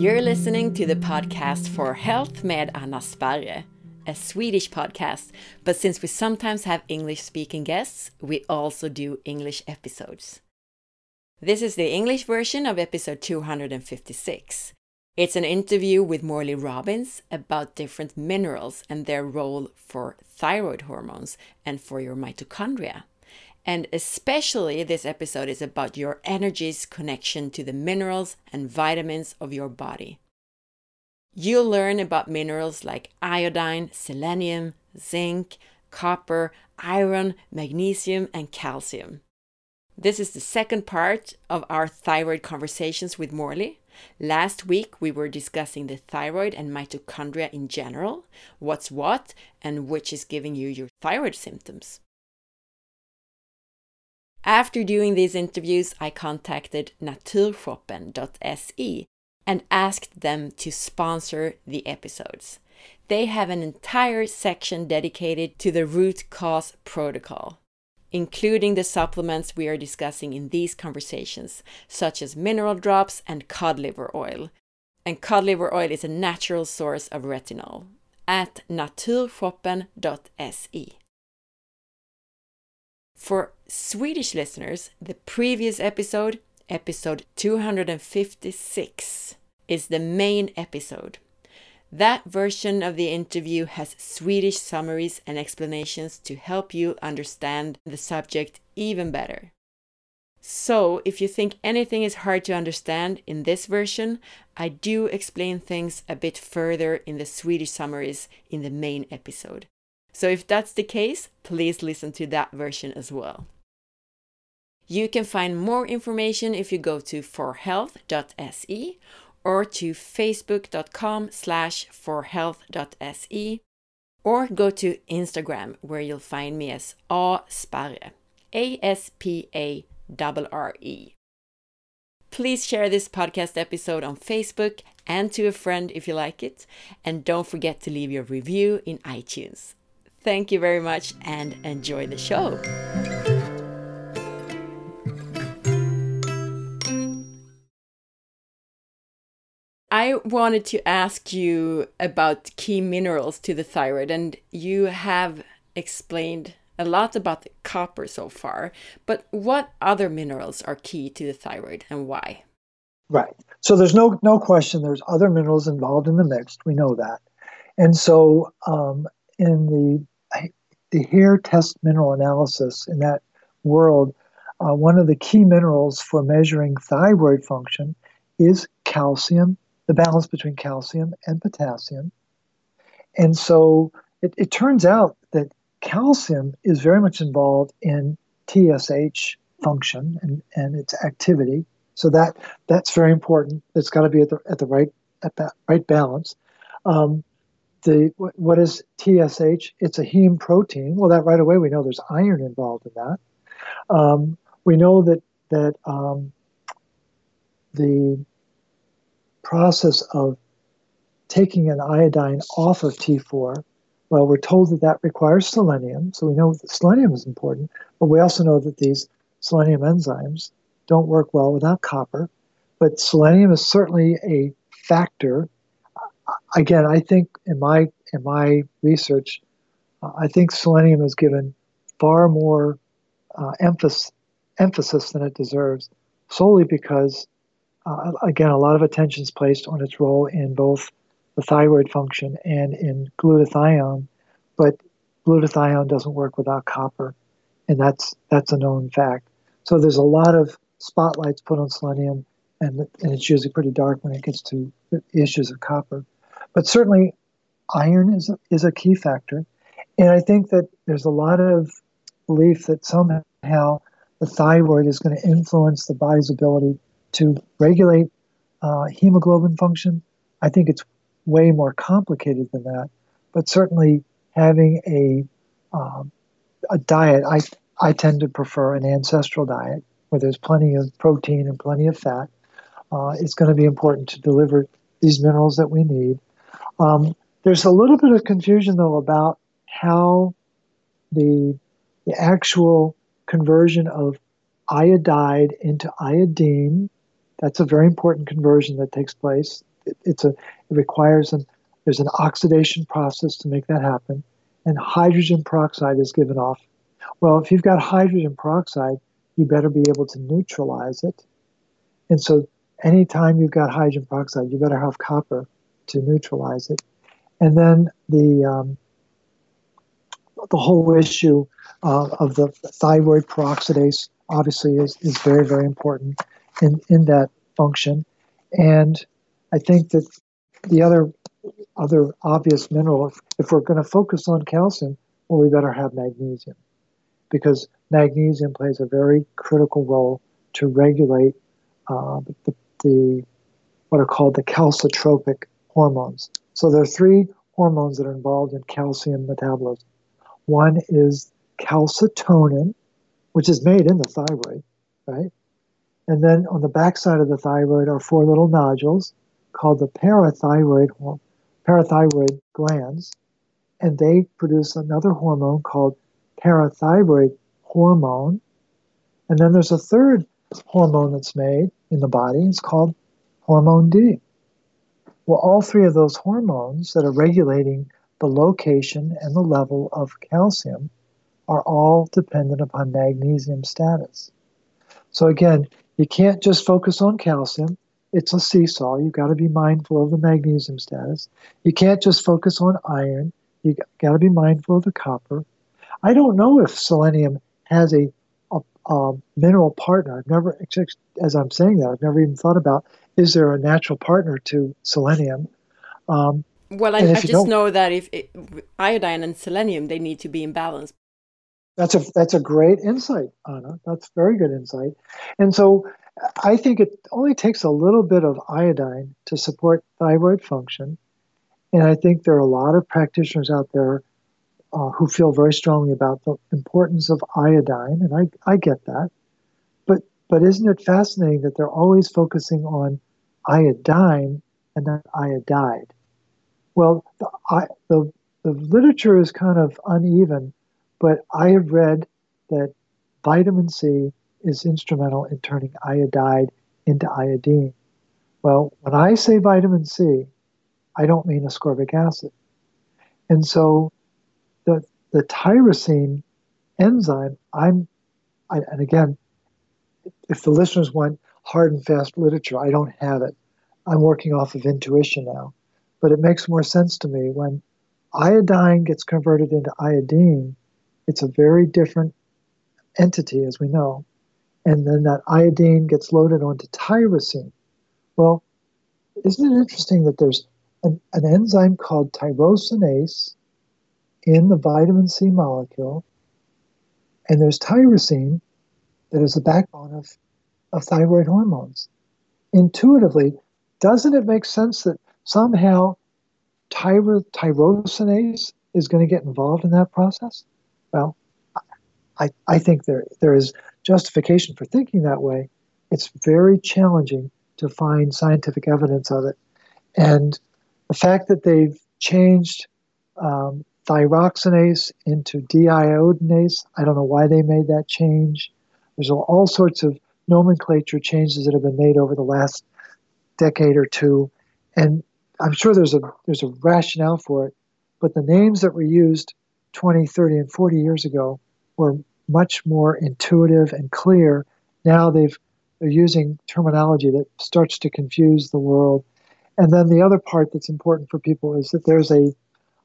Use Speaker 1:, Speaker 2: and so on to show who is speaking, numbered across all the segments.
Speaker 1: You're listening to the podcast for Health med Anna Sparre, a Swedish podcast, but since we sometimes have English speaking guests, we also do English episodes. This is the English version of episode 256. It's an interview with Morley Robbins about different minerals and their role for thyroid hormones and for your mitochondria. And especially this episode is about your energy's connection to the minerals and vitamins of your body. You'll learn about minerals like iodine, selenium, zinc, copper, iron, magnesium, and calcium. This is the second part of our thyroid conversations with Morley. Last week, we were discussing the thyroid and mitochondria in general, what's what, and which is giving you your thyroid symptoms. After doing these interviews, I contacted naturshoppen.se and asked them to sponsor the episodes. They have an entire section dedicated to the root cause protocol, including the supplements we are discussing in these conversations, such as mineral drops and cod liver oil. And cod liver oil is a natural source of retinol at naturshoppen.se. For Swedish listeners, the previous episode, episode 256, is the main episode. That version of the interview has Swedish summaries and explanations to help you understand the subject even better. So, if you think anything is hard to understand in this version, I do explain things a bit further in the Swedish summaries in the main episode. So if that's the case, please listen to that version as well. You can find more information if you go to forhealth.se or to facebook.com slash forhealth.se or go to Instagram where you'll find me as A Sparre, A-S-P-A-R-R-E. Please share this podcast episode on Facebook and to a friend if you like it. And don't forget to leave your review in iTunes. Thank you very much and enjoy the show. I wanted to ask you about key minerals to the thyroid, and you have explained a lot about copper so far. But what other minerals are key to the thyroid and why?
Speaker 2: Right. So there's no no question. There's other minerals involved in the mix. We know that, and so um, in the the hair test mineral analysis in that world, uh, one of the key minerals for measuring thyroid function is calcium, the balance between calcium and potassium. And so it, it turns out that calcium is very much involved in TSH function and, and its activity. So that that's very important. It's got to be at the at the right at that right balance. Um, the what is TSH? It's a heme protein. Well, that right away we know there's iron involved in that. Um, we know that that um, the process of taking an iodine off of T4, well, we're told that that requires selenium, so we know that selenium is important, but we also know that these selenium enzymes don't work well without copper. But selenium is certainly a factor again, I think in my in my research, I think selenium is given far more uh, emphasis emphasis than it deserves, solely because, uh, again, a lot of attention is placed on its role in both the thyroid function and in glutathione, but glutathione doesn't work without copper, and that's that's a known fact. So there's a lot of spotlights put on selenium, and, and it's usually pretty dark when it gets to issues of copper. But certainly, iron is is a key factor. And I think that there's a lot of belief that somehow the thyroid is going to influence the body's ability to regulate uh, hemoglobin function. I think it's way more complicated than that. But certainly, having a um, a diet, I I tend to prefer an ancestral diet where there's plenty of protein and plenty of fat. Uh, it's going to be important to deliver these minerals that we need. Um, there's a little bit of confusion, though, about how the, the actual conversion of iodide into iodine, that's a very important conversion that takes place. It, it's a, it requires an, there's an oxidation process to make that happen, and hydrogen peroxide is given off. Well, if you've got hydrogen peroxide, you better be able to neutralize it. And so anytime you've got hydrogen peroxide, you better have copper to neutralize it. And then the um, the whole issue uh, of the thyroid peroxidase obviously is, is very, very important in, in that function. And I think that the other other obvious mineral, if, if we're going to focus on calcium, well, we better have magnesium because magnesium plays a very critical role to regulate uh, the, the what are called the calcitropic hormones. So there are three hormones that are involved in calcium metabolism. One is calcitonin, which is made in the thyroid, right? And then on the backside of the thyroid are four little nodules called the parathyroid parathyroid glands, and they produce another hormone called parathyroid hormone. And then there's a third hormone that's made in the body. It's called hormone D. Well, all three of those hormones that are regulating the location and the level of calcium are all dependent upon magnesium status. So, again, you can't just focus on calcium. It's a seesaw. You've got to be mindful of the magnesium status. You can't just focus on iron. You've got to be mindful of the copper. I don't know if selenium has a, a, a mineral partner. I've never, as I'm saying that, I've never even thought about is there a natural partner to selenium?
Speaker 1: Um, well, I, I just know that if it, iodine and selenium, they need to be in balance.
Speaker 2: That's a that's a great insight, Anna. That's very good insight. And so I think it only takes a little bit of iodine to support thyroid function. And I think there are a lot of practitioners out there uh, who feel very strongly about the importance of iodine, and I, I get that. But but isn't it fascinating that they're always focusing on iodine and not iodide? Well, the, I, the, the literature is kind of uneven, but I have read that vitamin C is instrumental in turning iodide into iodine. Well, when I say vitamin C, I don't mean ascorbic acid. And so the, the tyrosine enzyme, I'm, I, and again, if the listeners want hard and fast literature, I don't have it. I'm working off of intuition now. But it makes more sense to me when iodine gets converted into iodine, it's a very different entity, as we know. And then that iodine gets loaded onto tyrosine. Well, isn't it interesting that there's an, an enzyme called tyrosinase in the vitamin C molecule, and there's tyrosine that is the backbone of, of thyroid hormones. Intuitively, doesn't it make sense that somehow tyro, tyrosinase is going to get involved in that process? Well, I, I think there, there is justification for thinking that way. It's very challenging to find scientific evidence of it. And the fact that they've changed um, thyroxinase into deiodinase, I don't know why they made that change. There's all sorts of nomenclature changes that have been made over the last decade or two, and I'm sure there's a there's a rationale for it. But the names that were used 20, 30, and 40 years ago were much more intuitive and clear. Now they've they're using terminology that starts to confuse the world. And then the other part that's important for people is that there's a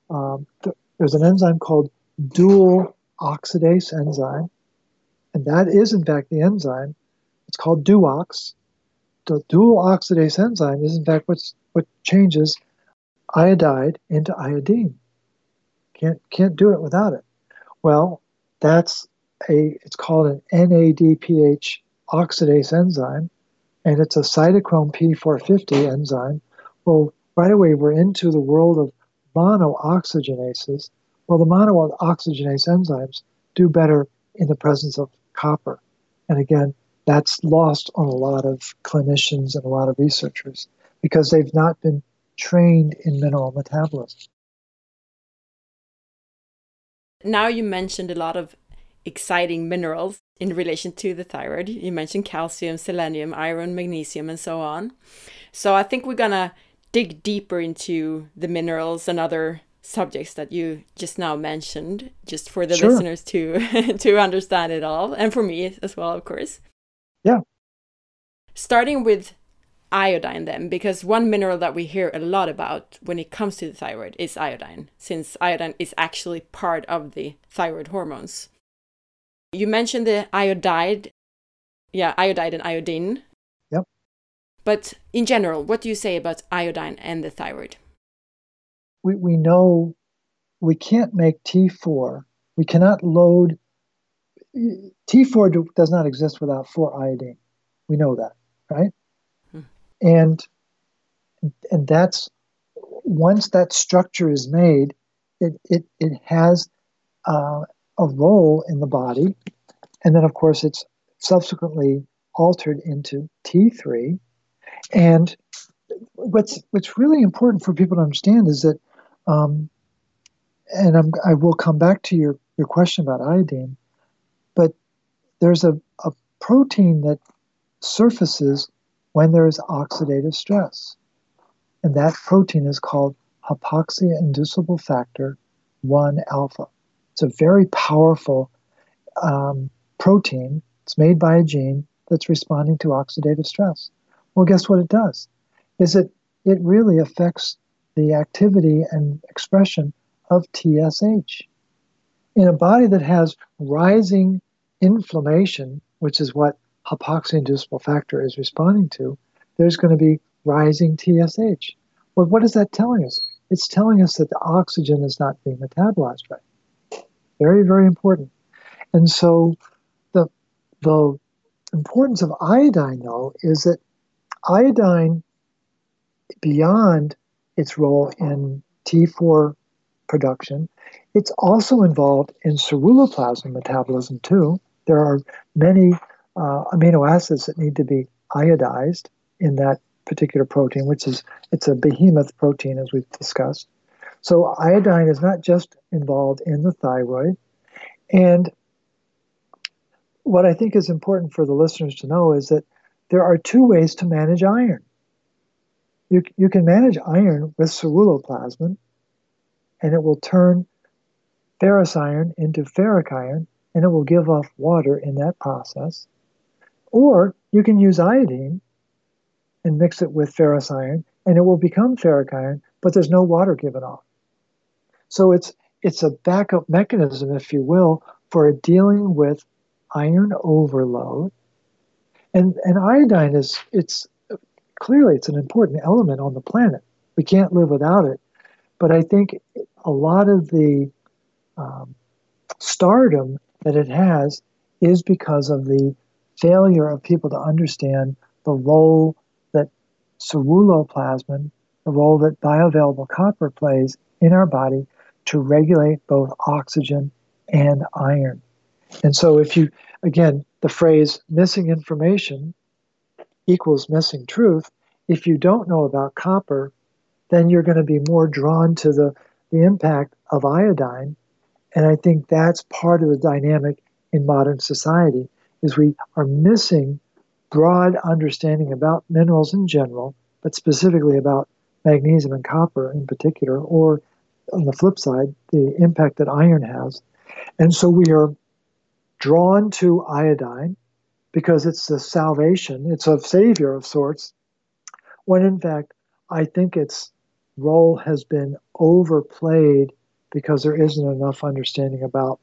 Speaker 2: um, th- there's an enzyme called dual oxidase enzyme, and that is in fact the enzyme. It's called DUOX. The dual oxidase enzyme is in fact what's, what changes iodide into iodine. Can't can't do it without it. Well, that's a it's called an NADPH oxidase enzyme, and it's a cytochrome P450 enzyme. Well, right away we're into the world of monooxygenases. Well, the monooxygenase enzymes do better in the presence of copper. And again, that's lost on a lot of clinicians and a lot of researchers because they've not been trained in mineral metabolism.
Speaker 1: Now you mentioned a lot of exciting minerals in relation to the thyroid. You mentioned calcium, selenium, iron, magnesium, and so on. So I think we're gonna dig deeper into the minerals and other subjects that you just now mentioned, just for the sure. listeners to to understand it all, and for me as well, of course.
Speaker 2: Yeah.
Speaker 1: Starting with iodine, then, because one mineral that we hear a lot about when it comes to the thyroid is iodine, since iodine is actually part of the thyroid hormones. You mentioned the iodide, yeah, iodide and iodine.
Speaker 2: Yep.
Speaker 1: But in general, what do you say about iodine and the thyroid?
Speaker 2: We, we know we can't make T4. We cannot load. T4 does not exist without 4 iodine. We know that, right? And and that's once that structure is made, it it, it has uh, a role in the body. And then, of course, it's subsequently altered into T3. And what's what's really important for people to understand is that, um, and I'm, i will come back to your, your question about iodine, but there's a, a protein that surfaces when there is oxidative stress. And that protein is called hypoxia inducible factor 1 alpha. It's a very powerful um, protein. It's made by a gene that's responding to oxidative stress. Well, guess what it does? Is it it really affects the activity and expression of TSH. In a body that has rising inflammation, which is what hypoxia inducible factor is responding to, there's going to be rising TSH. Well, what is that telling us? It's telling us that the oxygen is not being metabolized right. Very, very important. And so the, the importance of iodine, though, is that iodine, beyond its role in T4 production, it's also involved in ceruloplasmin metabolism, too. There are many uh, amino acids that need to be iodized in that particular protein, which is it's a behemoth protein, as we've discussed. So iodine is not just involved in the thyroid. And what I think is important for the listeners to know is that there are two ways to manage iron. You, you can manage iron with ceruloplasmin, and it will turn ferrous iron into ferric iron, and it will give off water in that process. Or you can use iodine and mix it with ferrous iron, and it will become ferric iron, but there's no water given off. So it's it's a backup mechanism, if you will, for dealing with iron overload. And, and iodine is it's clearly it's an important element on the planet. We can't live without it. But I think a lot of the um, stardom that it has is because of the failure of people to understand the role that ceruloplasmin, the role that bioavailable copper plays in our body to regulate both oxygen and iron. And so, if you, again, the phrase missing information equals missing truth, if you don't know about copper, then you're going to be more drawn to the, the impact of iodine. And I think that's part of the dynamic in modern society is we are missing broad understanding about minerals in general, but specifically about magnesium and copper in particular, or on the flip side, the impact that iron has. And so we are drawn to iodine because it's a salvation, it's a savior of sorts, when in fact, I think its role has been overplayed because there isn't enough understanding about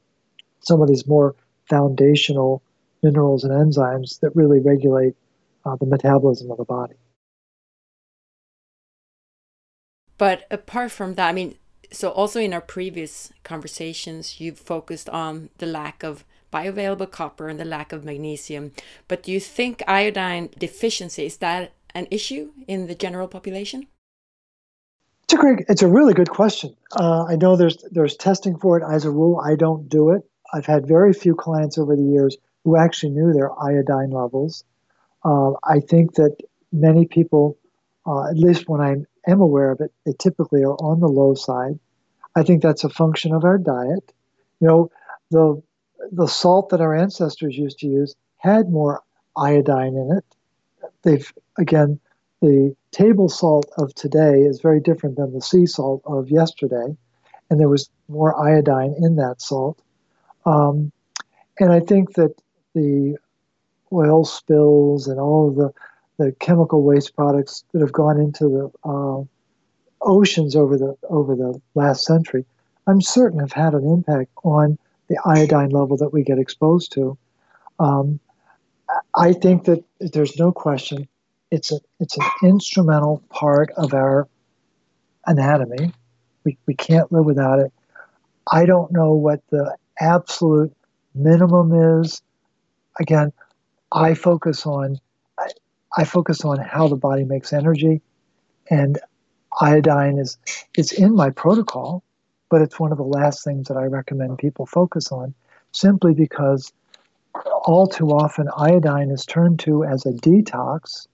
Speaker 2: some of these more foundational minerals and enzymes that really regulate uh, the metabolism of the body.
Speaker 1: But apart from that, I mean, so also in our previous conversations, you've focused on the lack of bioavailable copper and the lack of magnesium. But do you think iodine deficiency is that an issue in the general population?
Speaker 2: It's a great, it's a really good question. Uh, I know there's there's testing for it. As a rule, I don't do it. I've had very few clients over the years who actually knew their iodine levels. Uh, I think that many people, uh, at least when I'm aware of it, they typically are on the low side. I think that's a function of our diet. You know, the the salt that our ancestors used to use had more iodine in it. They've again, the table salt of today is very different than the sea salt of yesterday, and there was more iodine in that salt. Um, and I think that the oil spills and all of the, the chemical waste products that have gone into the uh, oceans over the over the last century, I'm certain have had an impact on the iodine level that we get exposed to. Um, I think that there's no question it's a it's an instrumental part of our anatomy. We, we can't live without it. I don't know what the absolute minimum is. Again, I focus on I, I focus on how the body makes energy, and iodine is it's in my protocol, but it's one of the last things that I recommend people focus on, simply because all too often iodine is turned to as a detox.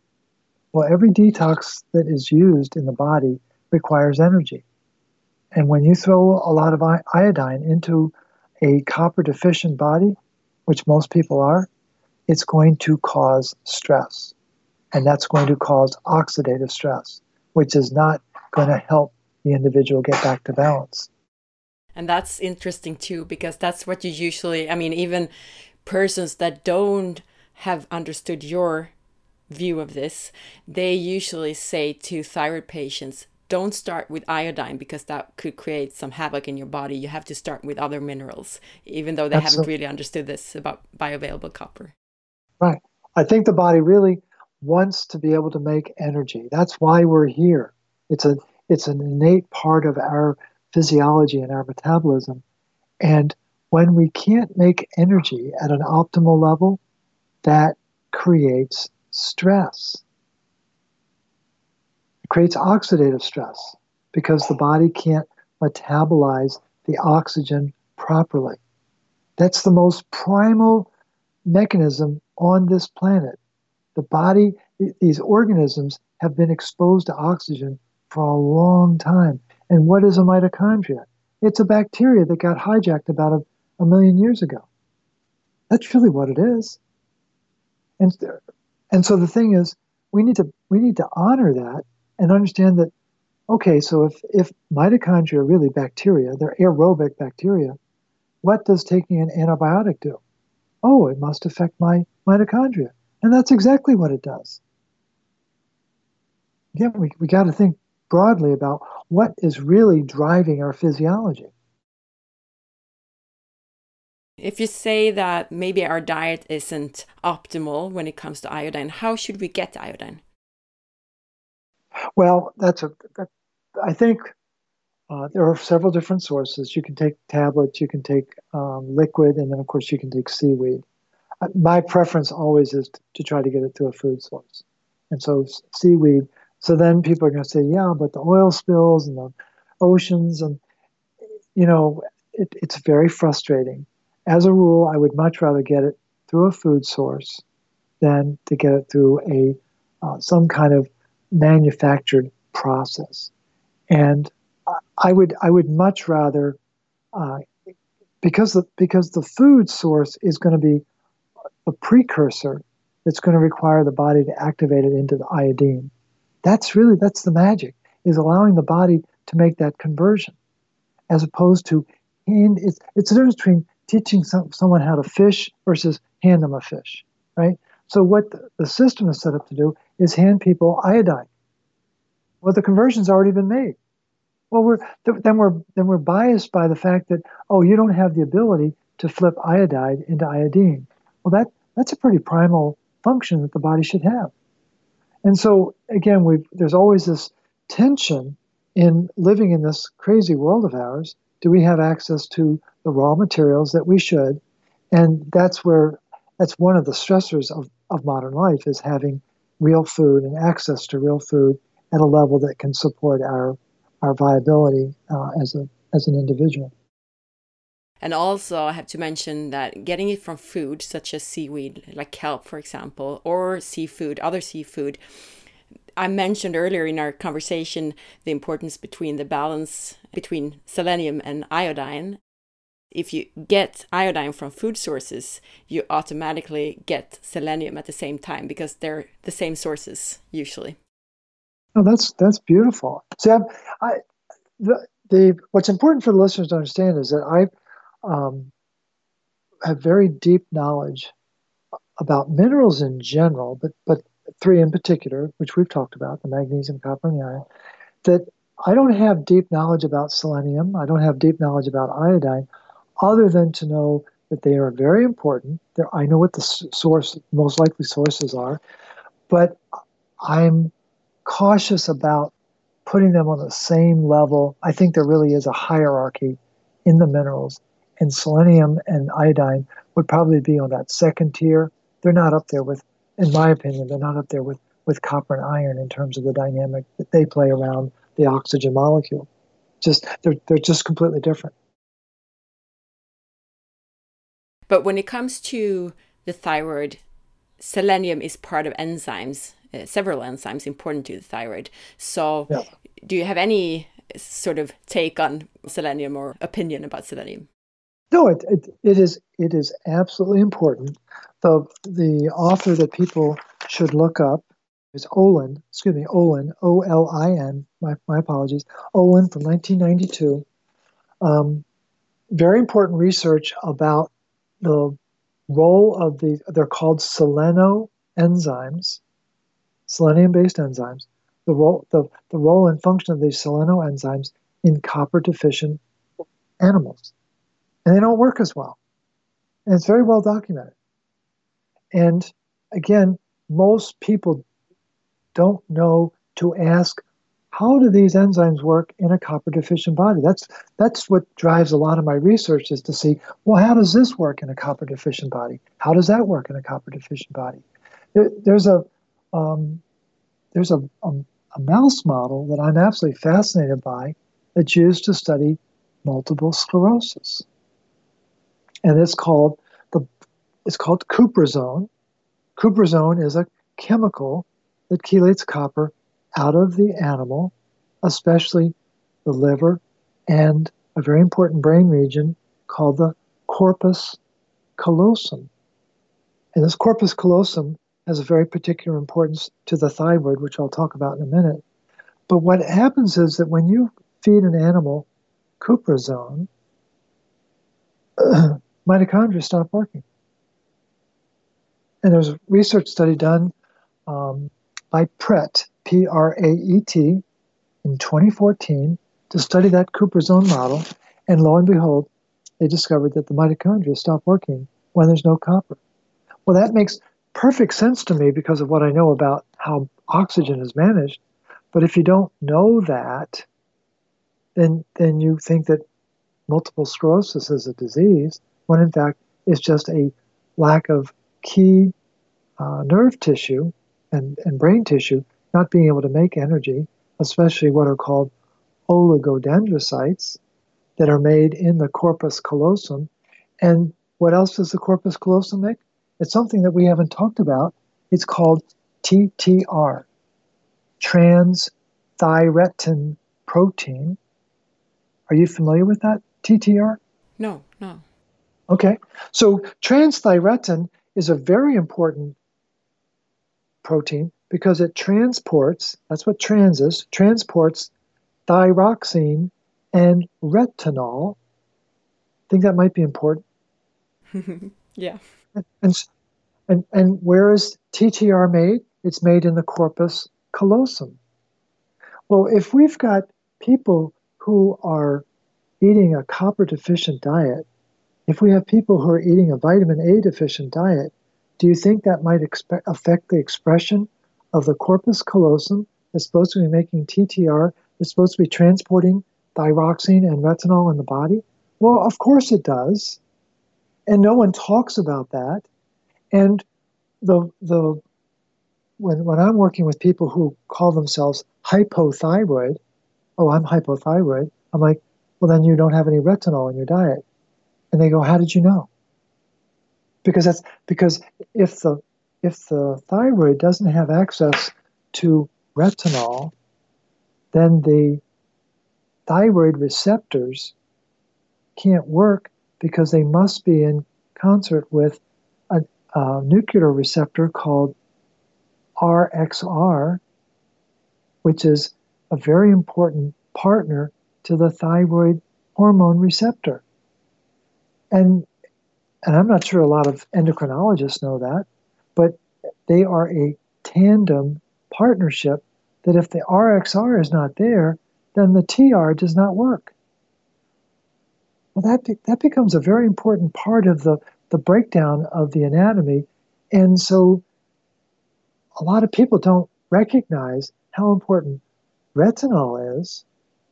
Speaker 2: Well, every detox that is used in the body requires energy. And when you throw a lot of iodine into a copper deficient body, which most people are, it's going to cause stress. And that's going to cause oxidative stress, which is not going to help the individual get back to balance.
Speaker 1: And that's interesting too, because that's what you usually, I mean, even persons that don't have understood your view of this, they usually say to thyroid patients, don't start with iodine because that could create some havoc in your body. You have to start with other minerals, even though they Absolutely. haven't really understood this about bioavailable copper.
Speaker 2: Right. I think the body really wants to be able to make energy. That's why we're here. It's a it's an innate part of our physiology and our metabolism. And when we can't make energy at an optimal level, that creates stress. Creates oxidative stress because the body can't metabolize the oxygen properly. That's the most primal mechanism on this planet. The body, these organisms have been exposed to oxygen for a long time. And what is a mitochondria? It's a bacteria that got hijacked about a, a million years ago. That's really what it is. And, and so the thing is, we need to we need to honor that and understand that, okay, so if, if mitochondria are really bacteria, they're aerobic bacteria, what does taking an antibiotic do? oh, it must affect my mitochondria. And that's exactly what it does. Again, we, we got to think broadly about what is really driving our physiology.
Speaker 1: If you say that maybe our diet isn't optimal when it comes to iodine, how should we get iodine?
Speaker 2: Well, that's a. That, I think uh, there are several different sources. You can take tablets, you can take um, liquid, and then, of course, you can take seaweed. Uh, my preference always is to, to try to get it through a food source. And so, seaweed. So then people are going to say, yeah, but the oil spills and the oceans, and, you know, it, it's very frustrating. As a rule, I would much rather get it through a food source than to get it through a uh, some kind of manufactured process. And I would I would much rather uh, because the because the food source is going to be a precursor that's going to require the body to activate it into the iodine. That's really that's the magic is allowing the body to make that conversion, as opposed to hand. It's it's the difference between teaching some, someone how to fish versus hand them a fish, right? So what the, system is set up to do is hand people iodine. Well, the conversion's already been made. Well, we're then we're then we're biased by the fact that oh, you don't have the ability to flip iodide into iodine. Well, that that's a pretty primal function that the body should have. And so again, we there's always this tension in living in this crazy world of ours. Do we have access to the raw materials that we should? And that's where that's one of the stressors of, of modern life is having real food and access to real food at a level that can support our our viability uh, as a as an individual.
Speaker 1: And also, I have to mention that getting it from food, such as seaweed, like kelp, for example, or seafood, other seafood. I mentioned earlier in our conversation the importance between the balance between selenium and iodine. If you get iodine from food sources, you automatically get selenium at the same time because they're the same sources usually.
Speaker 2: Oh, that's that's beautiful. See, I, I the, the what's important for the listeners to understand is that I um, have very deep knowledge about minerals in general, but but three in particular, which we've talked about, the magnesium, copper, and iron, that I don't have deep knowledge about selenium. I don't have deep knowledge about iodine, other than to know that they are very important. They're, I know what the source, most likely sources are, but I'm cautious about putting them on the same level. I think there really is a hierarchy in the minerals, and selenium and iodine would probably be on that second tier. They're not up there with, in my opinion, they're not up there with, with copper and iron in terms of the dynamic that they play around the oxygen molecule. Just they're they're just completely different.
Speaker 1: But when it comes to the thyroid, selenium is part of enzymes, uh, several enzymes important to the thyroid. So, yeah. do you have any sort of take on selenium or opinion about selenium?
Speaker 2: No, it, it, it is it is absolutely important. The the author that people should look up is Olin, excuse me, Olin, O L I N, my, my apologies, Olin from 1992. Um, very important research about the role of the, they're called seleno enzymes, selenium based enzymes, the role, the, the role and function of these seleno enzymes in copper deficient animals. And they don't work as well. And it's very well documented. And again, most people don't know to ask how do these enzymes work in a copper deficient body? That's that's what drives a lot of my research is to see well how does this work in a copper deficient body? How does that work in a copper deficient body? There, there's a um, there's a, a, a mouse model that i'm absolutely fascinated by that's used to study multiple sclerosis. And it's called the it's called cuprazone cuprazone is a chemical that chelates copper out of the animal, especially the liver and a very important brain region called the corpus callosum. And this corpus callosum has a very particular importance to the thyroid, which I'll talk about in a minute. But what happens is that when you feed an animal cuprazone, mitochondria stop working. And there's a research study done um, by Praet, in 2014 to study that cuprazone model, and lo and behold, they discovered that the mitochondria stop working when there's no copper. Well, that makes perfect sense to me because of what I know about how oxygen is managed. But if you don't know that, then then you think that multiple sclerosis is a disease, when in fact it's just a lack of key uh, nerve tissue and, and brain tissue not being able to make energy, especially what are called oligodendrocytes that are made in the corpus callosum. And what else does the corpus callosum make? It's something that we haven't talked about. It's called TTR, transthyretin protein. Are you familiar with that, TTR?
Speaker 1: No, no.
Speaker 2: Okay. So transthyretin is a very important protein because it transports, that's what trans is, transports thyroxine and retinol. I think that might be important.
Speaker 1: yeah.
Speaker 2: And, and, and where is TTR made? It's made in the corpus callosum. Well, if we've got people who are eating a copper deficient diet, if we have people who are eating a vitamin A deficient diet, do you think that might expe- affect the expression of the corpus callosum that's supposed to be making TTR, that's supposed to be transporting thyroxine and retinol in the body? Well, of course it does. And no one talks about that. And the the when when I'm working with people who call themselves hypothyroid, oh, I'm hypothyroid, I'm like, well, then you don't have any retinol in your diet. And they go, how did you know? because that's because if the if the thyroid doesn't have access to retinol, then the thyroid receptors can't work because they must be in concert with a, a nuclear receptor called RXR, which is a very important partner to the thyroid hormone receptor. And and I'm not sure a lot of endocrinologists know that, but they are a tandem partnership that if the RXR is not there, then the TR does not work. Well, that, be, that becomes a very important part of the, the breakdown of the anatomy. And so a lot of people don't recognize how important retinol is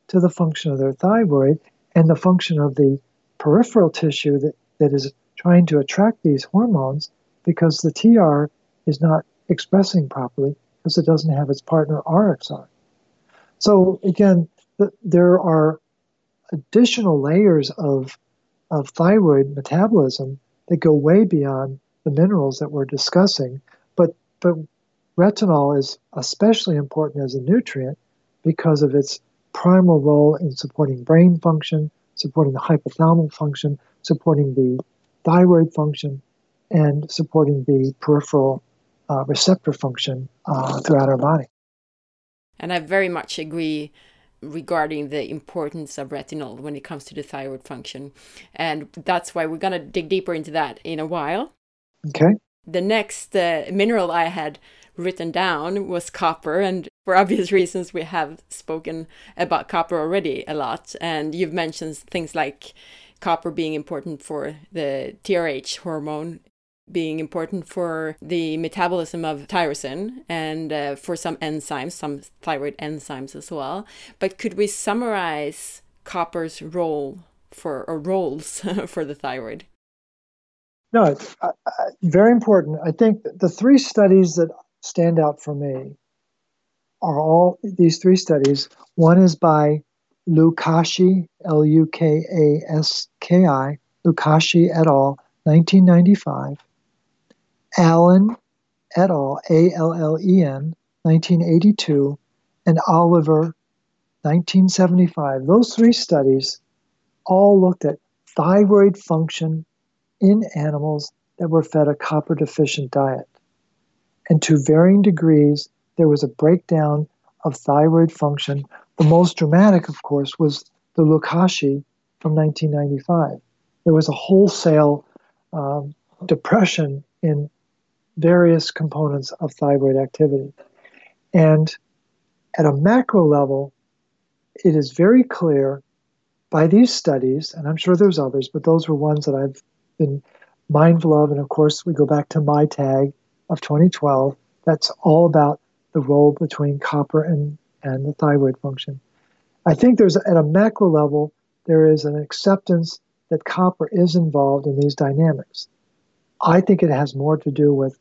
Speaker 2: to the function of their thyroid and the function of the peripheral tissue that, that is trying to attract these hormones because the TR is not expressing properly because it doesn't have its partner RXR. So again, the, there are additional layers of, of thyroid metabolism that go way beyond the minerals that we're discussing. But, but retinol is especially important as a nutrient because of its primal role in supporting brain function, supporting the hypothalamic function, supporting the thyroid function, and supporting the peripheral uh, receptor function uh, throughout our body.
Speaker 1: And I very much agree regarding the importance of retinol when it comes to the thyroid function. And that's why we're going to dig deeper into that in a while.
Speaker 2: Okay.
Speaker 1: The next uh, mineral I had written down was copper. And for obvious reasons, we have spoken about copper already a lot. And you've mentioned things like copper being important for the TRH hormone being important for the metabolism of tyrosine and uh, for some enzymes, some thyroid enzymes as well. But could we summarize copper's role for or roles for the thyroid?
Speaker 2: No, it's uh, uh, very important. I think the three studies that stand out for me are all these three studies. One is by Lukaski, L U K A S K I, Lukaski et al., 1995. Allen et al., A L L E N, 1982, and Oliver, 1975. Those three studies all looked at thyroid function in animals that were fed a copper deficient diet. And to varying degrees, there was a breakdown of thyroid function. The most dramatic, of course, was the Lukaski from 1995. There was a wholesale um, depression in various components of thyroid activity. And at a macro level, it is very clear by these studies, and I'm sure there's others, but those were ones that I've been mindful of. And of course, we go back to my tag of 2012. That's all about the role between copper and, and the thyroid function. I think there's, at a macro level, there is an acceptance that copper is involved in these dynamics. I think it has more to do with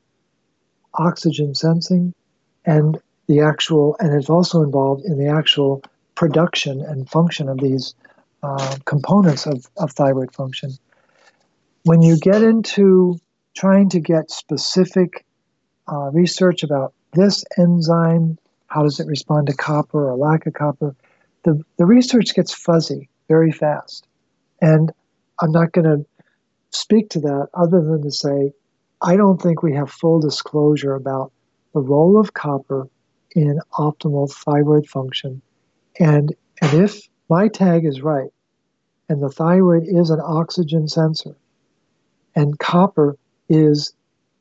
Speaker 2: oxygen sensing and the actual, and it's also involved in the actual production and function of these uh, components of, of thyroid function. When you get into trying to get specific uh, research about this enzyme, how does it respond to copper or lack of copper, the, the research gets fuzzy very fast. And I'm not going to speak to that other than to say I don't think we have full disclosure about the role of copper in optimal thyroid function. And, and if my tag is right, and the thyroid is an oxygen sensor, and copper is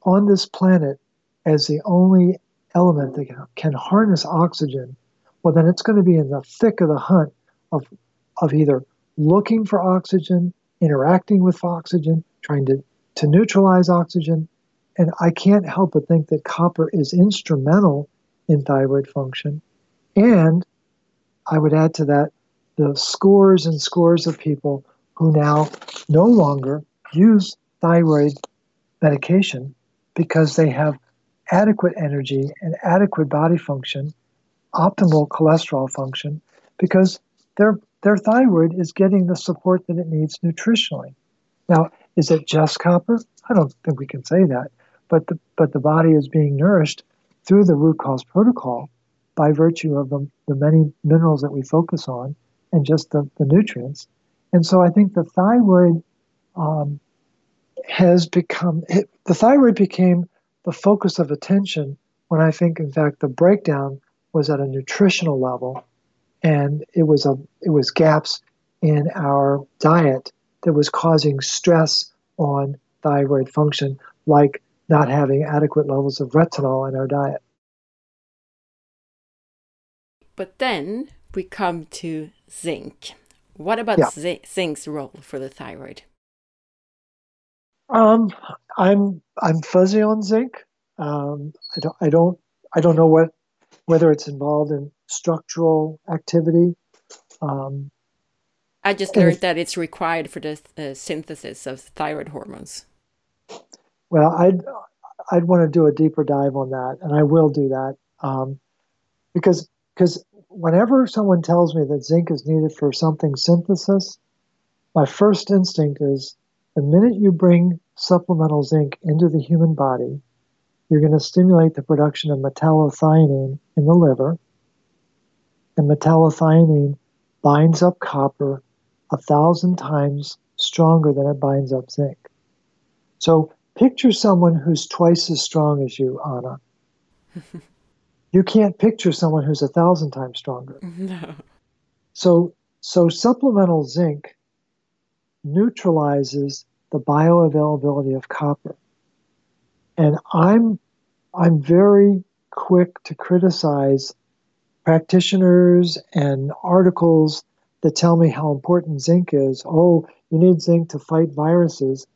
Speaker 2: on this planet as the only element that can harness oxygen, well, then it's going to be in the thick of the hunt of, of either looking for oxygen, interacting with oxygen, trying to to neutralize oxygen. And I can't help but think that copper is instrumental in thyroid function. And I would add to that the scores and scores of people who now no longer use thyroid medication because they have adequate energy and adequate body function, optimal cholesterol function, because their their thyroid is getting the support that it needs nutritionally. Now, is it just copper? I don't think we can say that. But the, but the body is being nourished through the root cause protocol by virtue of the, the many minerals that we focus on and just the, the nutrients. And so I think the thyroid um, has become it, the thyroid became the focus of attention when I think, in fact, the breakdown was at a nutritional level, and it was a it was gaps in our diet that was causing stress on thyroid function, like not having adequate levels of retinol in our diet.
Speaker 1: But then we come to zinc. What about yeah. zinc's role for the thyroid?
Speaker 2: Um, I'm I'm fuzzy on zinc. Um, I don't I don't I don't know what whether it's involved in structural activity. Um,
Speaker 1: I just learned that it's required for the uh, synthesis of thyroid hormones.
Speaker 2: Well, I'd I'd want to do a deeper dive on that, and I will do that um, because because whenever someone tells me that zinc is needed for something synthesis, my first instinct is the minute you bring supplemental zinc into the human body, you're going to stimulate the production of metallothionein in the liver, and metallothionein binds up copper a thousand times stronger than it binds up zinc. So picture someone who's twice as strong as you, Anna. you can't picture someone who's a thousand times stronger.
Speaker 1: No.
Speaker 2: So, so supplemental zinc neutralizes the bioavailability of copper. And I'm, I'm very quick to criticize practitioners and articles that tell me how important zinc is. Oh, you need zinc to fight viruses.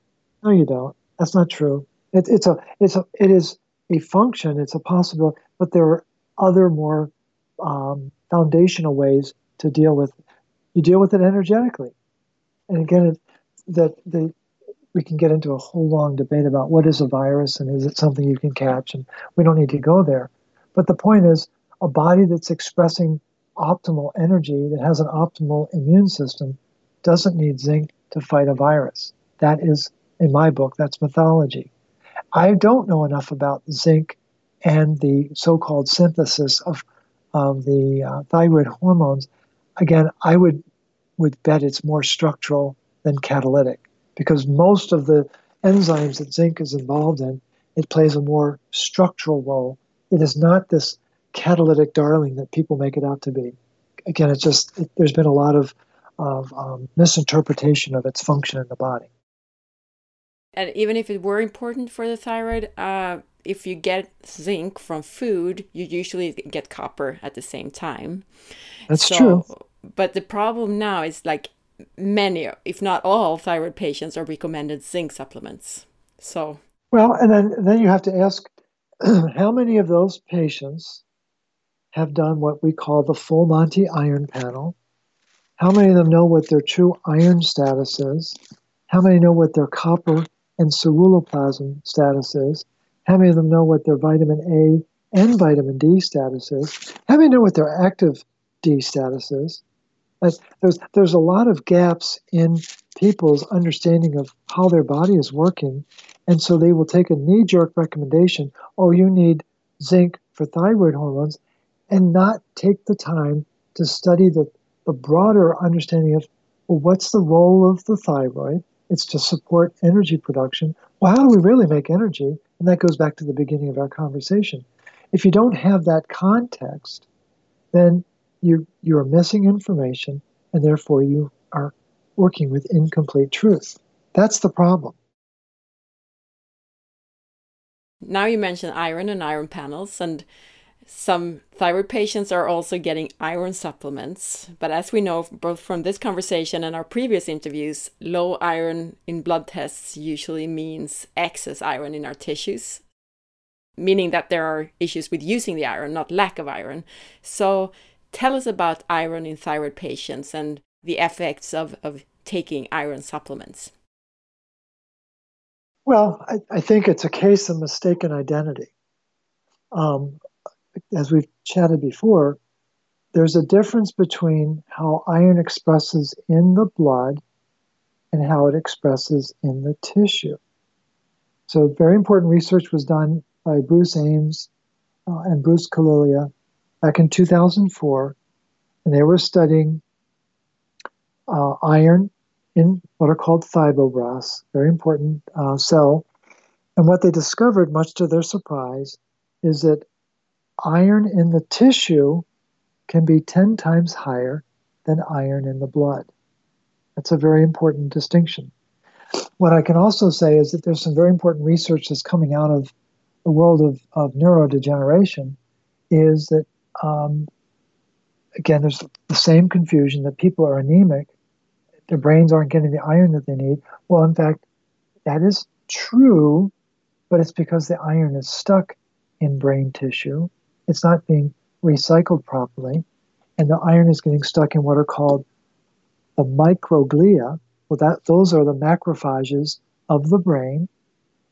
Speaker 2: No, you don't. That's not true. It, it's a, it's a, it is a function. It's a possibility, but there are other more um, foundational ways to deal with. It. You deal with it energetically, and again, that the we can get into a whole long debate about what is a virus and is it something you can catch, and we don't need to go there. But the point is, a body that's expressing optimal energy, that has an optimal immune system, doesn't need zinc to fight a virus. That is, in my book, that's mythology. I don't know enough about zinc and the so-called synthesis of of the uh, thyroid hormones. Again, I would would bet it's more structural than catalytic because most of the enzymes that zinc is involved in, it plays a more structural role. It is not this catalytic darling that people make it out to be. Again, it's just it, there's been a lot of of um, misinterpretation of its function in the body.
Speaker 1: And even if it were important for the thyroid, uh, if you get zinc from food, you usually get copper at the same time.
Speaker 2: That's so, true.
Speaker 1: But the problem now is like many, if not all, thyroid patients are recommended zinc supplements. So
Speaker 2: well, and then then you have to ask how many of those patients have done what we call the full Monty iron panel. How many of them know what their true iron status is? How many know what their copper and ceruloplasmin status is? How many of them know what their vitamin A and vitamin D status is? How many know what their active D status is? There's, there's a lot of gaps in people's understanding of how their body is working. And so they will take a knee jerk recommendation oh, you need zinc for thyroid hormones, and not take the time to study the, the broader understanding of well, what's the role of the thyroid? It's to support energy production. Well, how do we really make energy? And that goes back to the beginning of our conversation. If you don't have that context, then you you are missing information, and therefore you are working with incomplete truth. That's the problem.
Speaker 1: Now you mentioned iron and iron panels, and some thyroid patients are also getting iron supplements, but as we know both from this conversation and our previous interviews, low iron in blood tests usually means excess iron in our tissues, meaning that there are issues with using the iron, not lack of iron. So tell us about iron in thyroid patients and the effects of, of taking iron supplements.
Speaker 2: Well, I, I think it's a case of mistaken identity. Um, as we've chatted before, there's a difference between how iron expresses in the blood and how it expresses in the tissue. So, very important research was done by Bruce Ames uh, and Bruce Killilea back in 2004, and they were studying uh, iron in what are called fibroblasts, very important uh, cell. And what they discovered, much to their surprise, is that iron in the tissue can be 10 times higher than iron in the blood. That's a very important distinction. What I can also say is that there's some very important research that's coming out of the world of, of neurodegeneration is that, um, again, there's the same confusion that people are anemic, their brains aren't getting the iron that they need. Well, in fact, that is true, but it's because the iron is stuck in brain tissue. It's not being recycled properly, and the iron is getting stuck in what are called the microglia. Well, that those are the macrophages of the brain.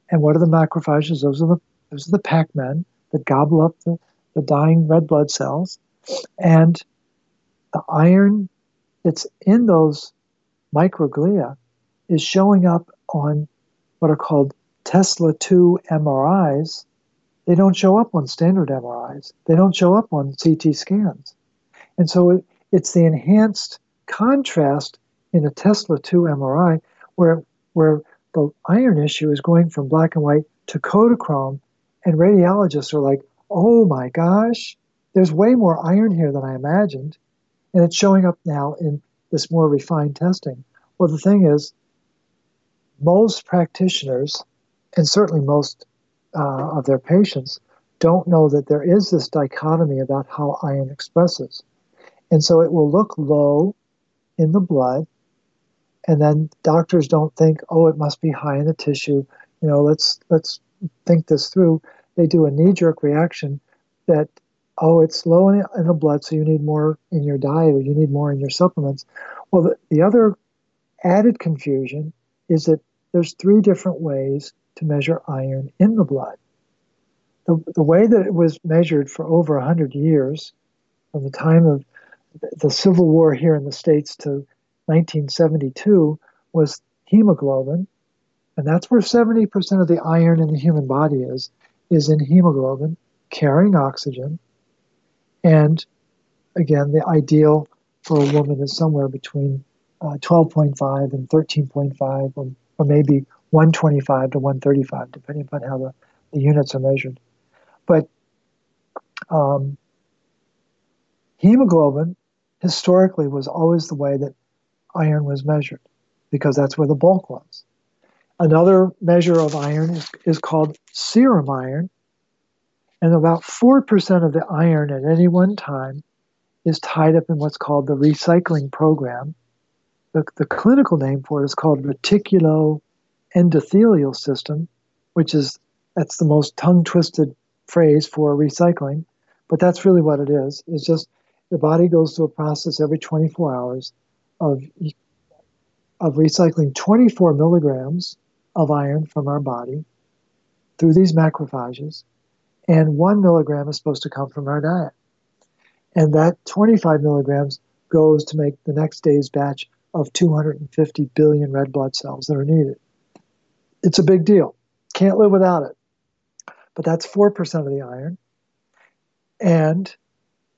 Speaker 2: And what are the macrophages? Those are the those are the Pac-Men that gobble up the, the dying red blood cells. And the iron that's in those microglia is showing up on what are called Tesla 2 MRIs. They don't show up on standard MRIs. They don't show up on CT scans. And so it, it's the enhanced contrast in a Tesla 2 MRI where, where the iron issue is going from black and white to Kodachrome, and radiologists are like, oh my gosh, there's way more iron here than I imagined. And it's showing up now in this more refined testing. Well, the thing is, most practitioners, and certainly most uh, of their patients, don't know that there is this dichotomy about how iron expresses. And so it will look low in the blood, and then doctors don't think, oh, it must be high in the tissue. You know, let's let's think this through. They do a knee-jerk reaction that, oh, it's low in, the blood, so you need more in your diet or you need more in your supplements. Well, the, the other added confusion is that there's three different ways to measure iron in the blood. The, the way that it was measured for over 100 years, from the time of the Civil War here in the States to 1972, was hemoglobin. And that's where 70% of the iron in the human body is, is in hemoglobin, carrying oxygen. And again, the ideal for a woman is somewhere between uh, 12.5 and 13.5, or, or maybe 125 to 135, depending upon how the, the units are measured. But um, hemoglobin historically was always the way that iron was measured because that's where the bulk was. Another measure of iron is, is called serum iron, and about 4% of the iron at any one time is tied up in what's called the recycling program, the, the clinical name for it is called reticulo endothelial system, which is that's the most tongue twisted phrase for recycling, but that's really what it is. It's just the body goes through a process every 24 hours of of recycling 24 milligrams of iron from our body through these macrophages, and one milligram is supposed to come from our diet. And that 25 milligrams goes to make the next day's batch of 250 billion red blood cells that are needed. It's a big deal. Can't live without it. But that's 4% of the iron. And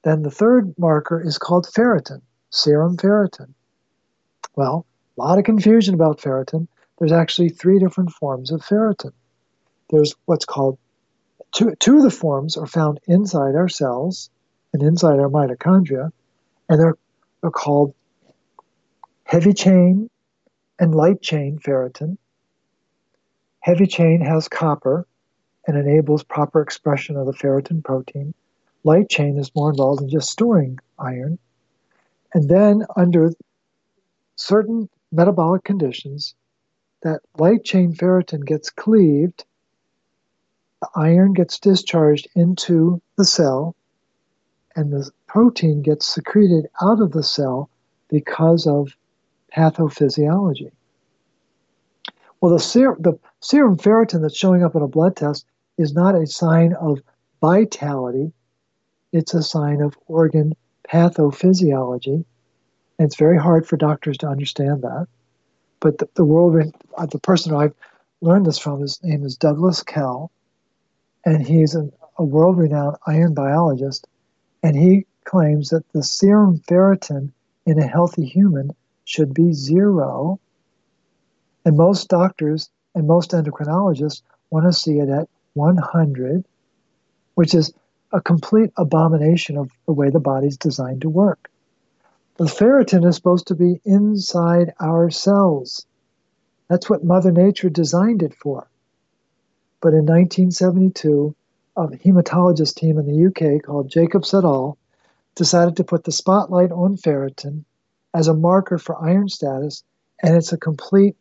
Speaker 2: then the third marker is called ferritin, serum ferritin. Well, a lot of confusion about ferritin. There's actually three different forms of ferritin. There's what's called, two, two of the forms are found inside our cells and inside our mitochondria, and they're, they're called heavy chain and light chain ferritin. Heavy chain has copper and enables proper expression of the ferritin protein. Light chain is more involved in just storing iron. And then, under certain metabolic conditions, that light chain ferritin gets cleaved, the iron gets discharged into the cell, and the protein gets secreted out of the cell because of pathophysiology. Well, the, ser- the serum ferritin that's showing up in a blood test is not a sign of vitality, it's a sign of organ pathophysiology. And it's very hard for doctors to understand that. But the, the world, uh, the person I've learned this from, his name is Douglas Kell, and he's an, a world renowned iron biologist. And he claims that the serum ferritin in a healthy human should be zero And most doctors and most endocrinologists want to see it at 100, which is a complete abomination of the way the body's designed to work. The ferritin is supposed to be inside our cells. That's what Mother Nature designed it for. But in 1972, a hematologist team in the UK called Jacobs et al. decided to put the spotlight on ferritin as a marker for iron status, and it's a complete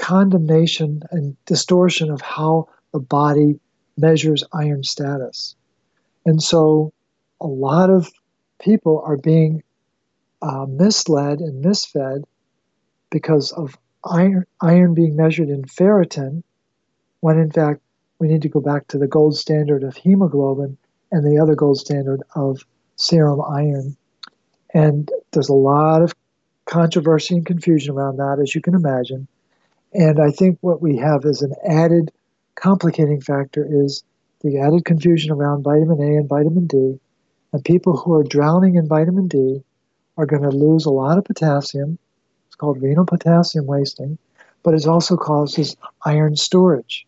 Speaker 2: condemnation and distortion of how the body measures iron status. And so a lot of people are being uh, misled and misfed because of iron, iron being measured in ferritin, when in fact we need to go back to the gold standard of hemoglobin and the other gold standard of serum iron. And there's a lot of controversy and confusion around that, as you can imagine. And I think what we have as an added complicating factor is the added confusion around vitamin A and vitamin D. And people who are drowning in vitamin D are going to lose a lot of potassium. It's called renal potassium wasting, but it also causes iron storage.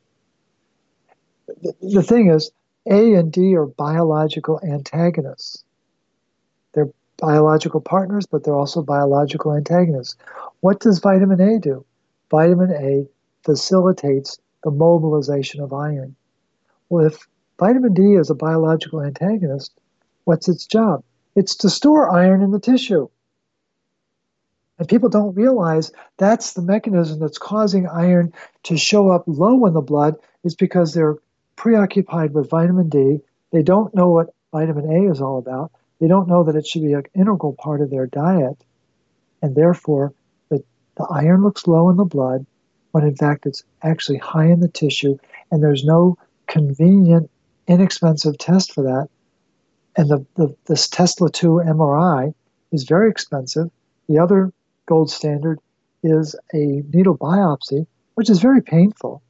Speaker 2: The, the thing is, A and D are biological antagonists. They're biological partners, but they're also biological antagonists. What does vitamin A do? Vitamin A facilitates the mobilization of iron. Well, if vitamin D is a biological antagonist, what's its job? It's to store iron in the tissue. And people don't realize that's the mechanism that's causing iron to show up low in the blood is because they're preoccupied with vitamin D. They don't know what vitamin A is all about. They don't know that it should be an integral part of their diet. And therefore, the, iron looks low in the blood when in fact it's actually high in the tissue. And there's no convenient, inexpensive test for that. And the, the, this Tesla 2 MRI is very expensive. The other gold standard is a needle biopsy, which is very painful,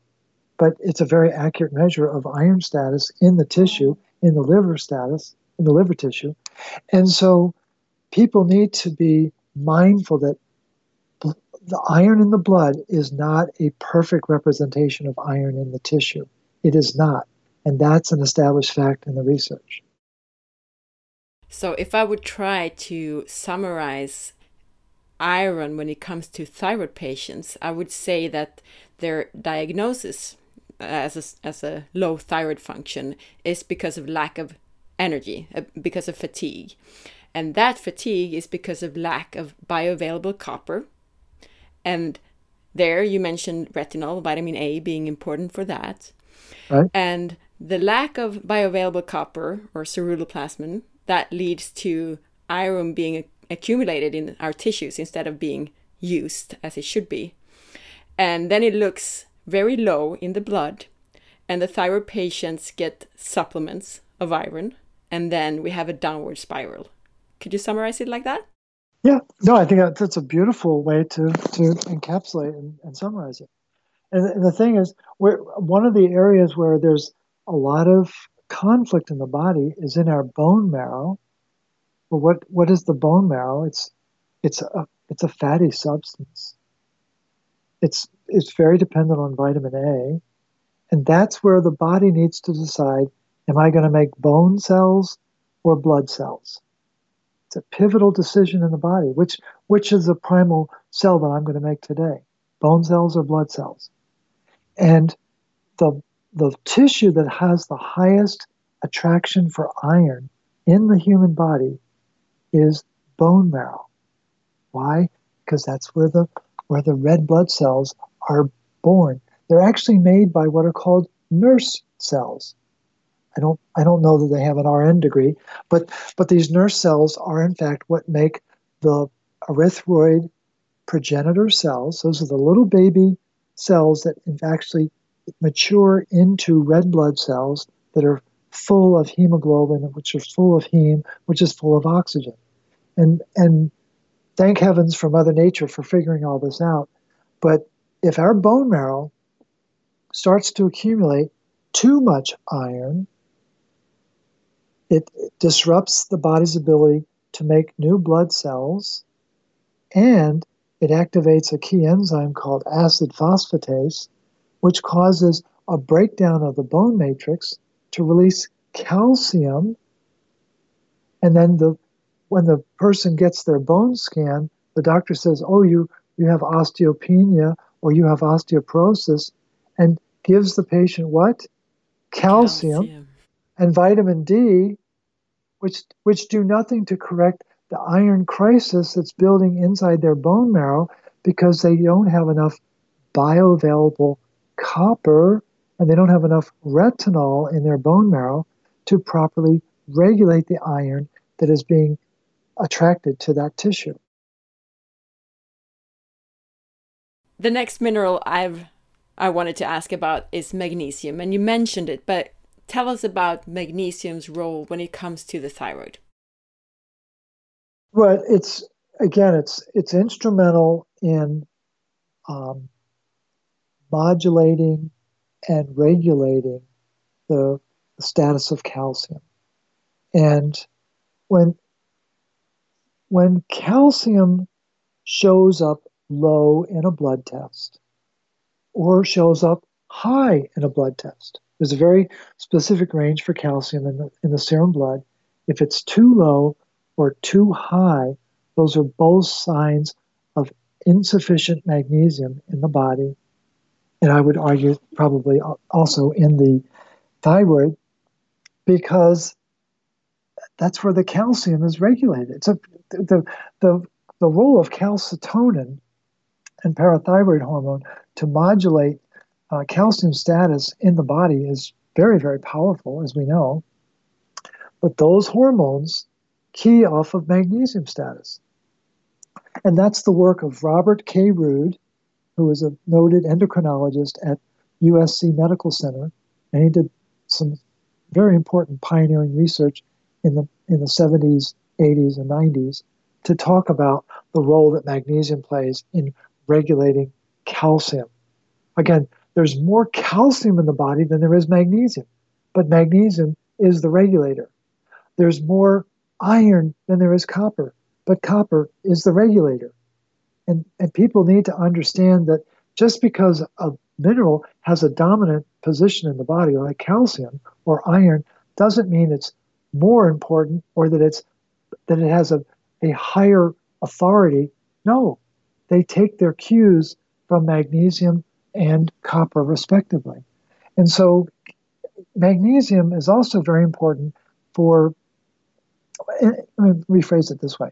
Speaker 2: but it's a very accurate measure of iron status in the tissue, in the liver status, in the liver tissue. And so people need to be mindful that the iron in the blood is not a perfect representation of iron in the tissue. It is not. And that's an established fact in the research.
Speaker 1: So, if I would try to summarize iron when it comes to thyroid patients, I would say that their diagnosis as a, as a low thyroid function is because of lack of energy, uh, because of fatigue. And that fatigue is because of lack of bioavailable copper. And there you mentioned retinol, vitamin A being important for that. Right. And the lack of bioavailable copper or ceruloplasmin that leads to iron being accumulated in our tissues instead of being used as it should be. And then it looks very low in the blood, and the thyroid patients get supplements of iron, and then we have a downward spiral. Could you summarize it like that?
Speaker 2: Yeah, no, I think that's a beautiful way to, to encapsulate and, and summarize it. And the thing is, where one of the areas where there's a lot of conflict in the body is in our bone marrow. Well, what what is the bone marrow? It's it's a it's a fatty substance. It's it's very dependent on vitamin A, and that's where the body needs to decide: Am I going to make bone cells or blood cells? It's a pivotal decision in the body. Which which is the primal cell that I'm going to make today? Bone cells or blood cells? And the the tissue that has the highest attraction for iron in the human body is bone marrow. Why? Because that's where the where the red blood cells are born. They're actually made by what are called nurse cells. I don't I don't know that they have an RN degree, but but these nurse cells are in fact what make the erythroid progenitor cells. Those are the little baby cells that actually mature into red blood cells that are full of hemoglobin, which are full of heme, which is full of oxygen. And and thank heavens for Mother Nature for figuring all this out. But if our bone marrow starts to accumulate too much iron, it disrupts the body's ability to make new blood cells and it activates a key enzyme called acid phosphatase, which causes a breakdown of the bone matrix to release calcium. And then the when the person gets their bone scan, the doctor says, "Oh, you you have osteopenia or you have osteoporosis," and gives the patient what? Calcium, Calcium. and vitamin D, which which do nothing to correct the iron crisis that's building inside their bone marrow because they don't have enough bioavailable copper and they don't have enough retinol in their bone marrow to properly regulate the iron that is being attracted to that tissue.
Speaker 1: The next mineral I've I wanted to ask about is magnesium and you mentioned it but tell us about magnesium's role when it comes to the thyroid.
Speaker 2: Well, it's again, it's it's instrumental in um, modulating and regulating the, the status of calcium. And when when calcium shows up low in a blood test or shows up high in a blood test, there's a very specific range for calcium in the, in the serum blood. If it's too low, or too high, those are both signs of insufficient magnesium in the body. And I would argue probably also in the thyroid because that's where the calcium is regulated. So the, the, the role of calcitonin and parathyroid hormone to modulate uh, calcium status in the body is very, very powerful, as we know. But those hormones key off of magnesium status. And that's the work of Robert K. Rude, who is a noted endocrinologist at USC Medical Center, and he did some very important pioneering research in the in the 70s, 80s, and 90s to talk about the role that magnesium plays in regulating calcium. Again, there's more calcium in the body than there is magnesium, but magnesium is the regulator. There's more iron than there is copper, but copper is the regulator. And, and people need to understand that just because a mineral has a dominant position in the body, like calcium or iron, doesn't mean it's more important or that it's that it has a, a higher authority. No, they take their cues from magnesium and copper, respectively. And so, magnesium is also very important for eh, let me rephrase it this way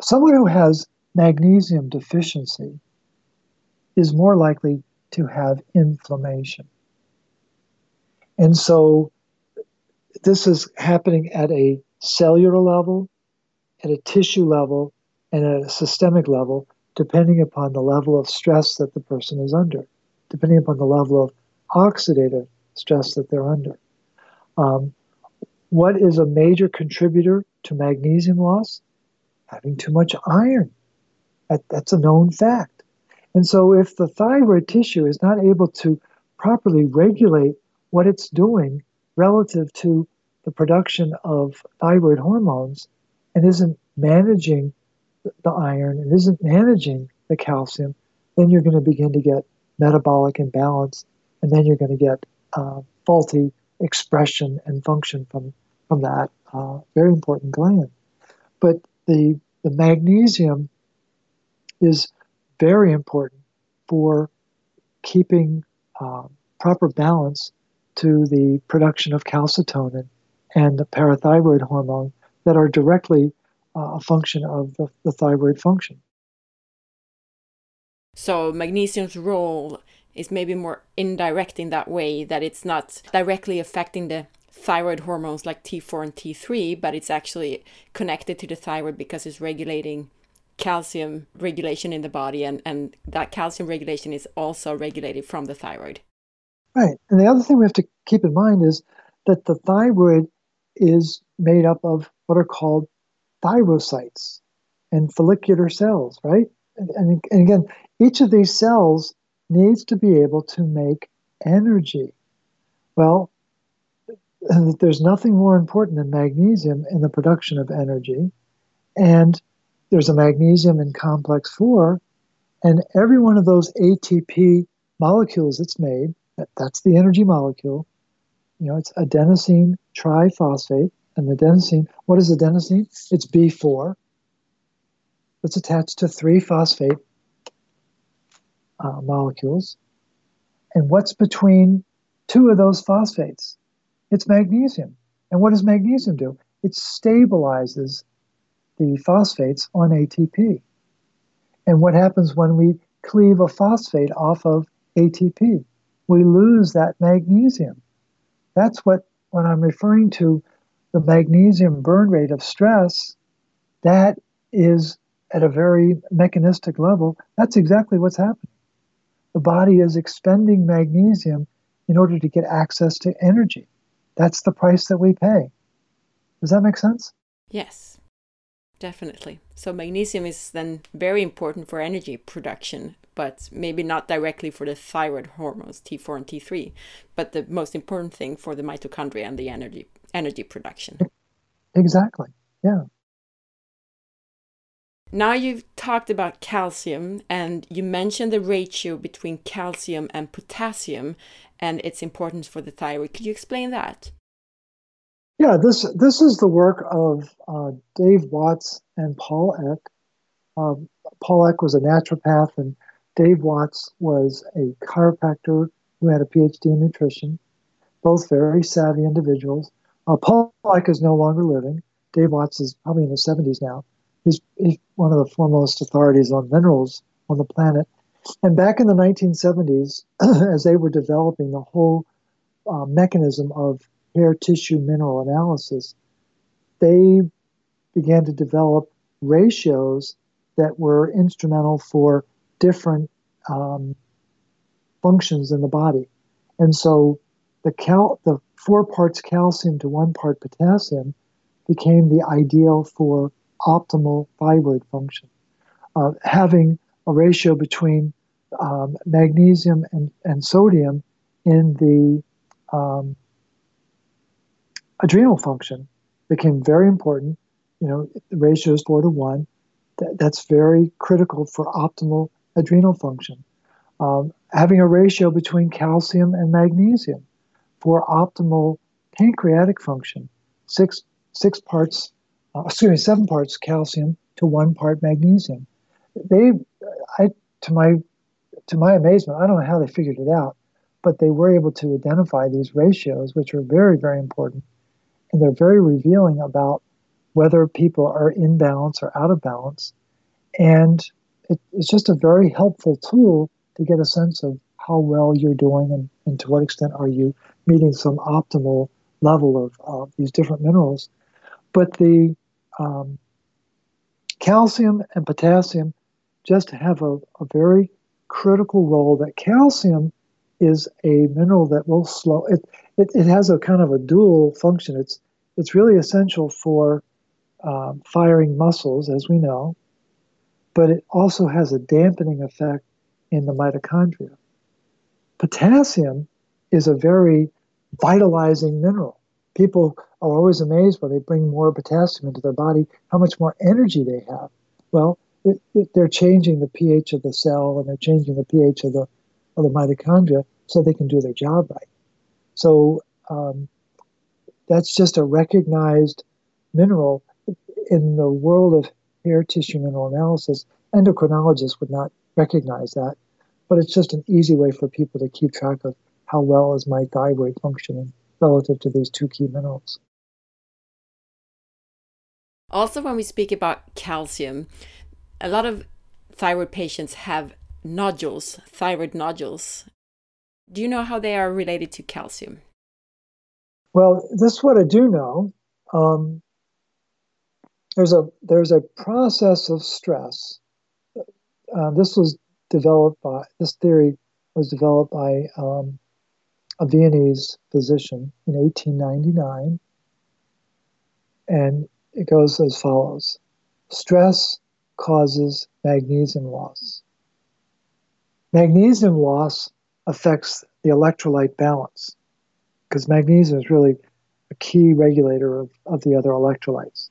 Speaker 2: someone who has magnesium deficiency is more likely to have inflammation. And so this is happening at a cellular level, at a tissue level, and at a systemic level, depending upon the level of stress that the person is under, depending upon the level of oxidative stress that they're under. Um, what is a major contributor to magnesium loss? Having too much iron. That, that's a known fact. And so, if the thyroid tissue is not able to properly regulate what it's doing relative to the production of thyroid hormones and isn't managing the iron and isn't managing the calcium, then you're going to begin to get metabolic imbalance, and then you're going to get uh, faulty expression and function from from that uh, very important gland. But the the magnesium is very important for keeping uh, proper balance to the production of calcitonin and the parathyroid hormone that are directly uh, a function of the, the thyroid function.
Speaker 1: So magnesium's role is maybe more indirect in that way that it's not directly affecting the thyroid hormones like T4 and T3, but it's actually connected to the thyroid because it's regulating calcium regulation in the body and, and that calcium regulation is also regulated from the thyroid.
Speaker 2: Right. And the other thing we have to keep in mind is that the thyroid is made up of what are called thyrocytes and follicular cells, right? And, and, and again, each of these cells needs to be able to make energy. Well, there's nothing more important than magnesium in the production of energy. And there's a magnesium in complex 4 And every one of those ATP molecules it's made, that's the energy molecule, you know, it's adenosine triphosphate. And adenosine, what is adenosine? It's B4. It's attached to three phosphate uh, molecules. And what's between two of those phosphates? It's magnesium. And what does magnesium do? It stabilizes the phosphates on ATP. And what happens when we cleave a phosphate off of ATP? We lose that magnesium. That's what, when I'm referring to the magnesium burn rate of stress, that is at a very mechanistic level, that's exactly what's happening. The body is expending magnesium in order to get access to energy. That's the price that we pay. Does that make sense?
Speaker 1: Yes, definitely. So, magnesium is then very important for energy production, but maybe not directly for the thyroid hormones T4 and T3, but the most important thing for the mitochondria and the energy energy production.
Speaker 2: Exactly. Yeah.
Speaker 1: Now you've talked about calcium and you mentioned the ratio between calcium and potassium and its importance for the thyroid. Could you explain that?
Speaker 2: Yeah, this this is the work of uh, Dave Watts and Paul Eck. Um, Paul Eck was a naturopath, and Dave Watts was a chiropractor who had a PhD in nutrition. Both very savvy individuals. Uh, Paul Eck is no longer living. Dave Watts is probably in his 70s now. He's, he's one of the foremost authorities on minerals on the planet. And back in the 1970s, as they were developing the whole uh, mechanism of hair tissue mineral analysis, they began to develop ratios that were instrumental for different um, functions in the body. And so the cal- the four parts calcium to one part potassium became the ideal for optimal thyroid function. Uh, having a ratio between um, magnesium and, and sodium in the um, adrenal function became very important. You know, the ratio is four to one. That, that's very critical for optimal adrenal function. Um, having a ratio between calcium and magnesium for optimal pancreatic function, six six parts, uh, excuse me, seven parts calcium to one part magnesium. They, I, to my to my amazement, I don't know how they figured it out, but they were able to identify these ratios, which are very, very important. And they're very revealing about whether people are in balance or out of balance. And it, it's just a very helpful tool to get a sense of how well you're doing and, and to what extent are you meeting some optimal level of these different minerals. But the um, calcium and potassium just have a, a very critical role that calcium is a mineral that will slow it, it, it has a kind of a dual function it's it's really essential for um, firing muscles as we know but it also has a dampening effect in the mitochondria potassium is a very vitalizing mineral people are always amazed when they bring more potassium into their body how much more energy they have well it, it, they're changing the pH of the cell and they're changing the pH of the of the mitochondria so they can do their job right. So um, that's just a recognized mineral in the world of hair tissue mineral analysis. Endocrinologists would not recognize that, but it's just an easy way for people to keep track of how well is my thyroid functioning relative to these two key minerals.
Speaker 1: Also, when we speak about calcium, a lot of thyroid patients have nodules, thyroid nodules. Do you know how they are related to calcium?
Speaker 2: Well, this is what I do know. Um, there's a there's a process of stress. Uh, this was developed by this theory was developed by um, a Viennese physician in 1899, and it goes as follows: stress causes magnesium loss. Magnesium loss affects the electrolyte balance because magnesium is really a key regulator of, of the other electrolytes.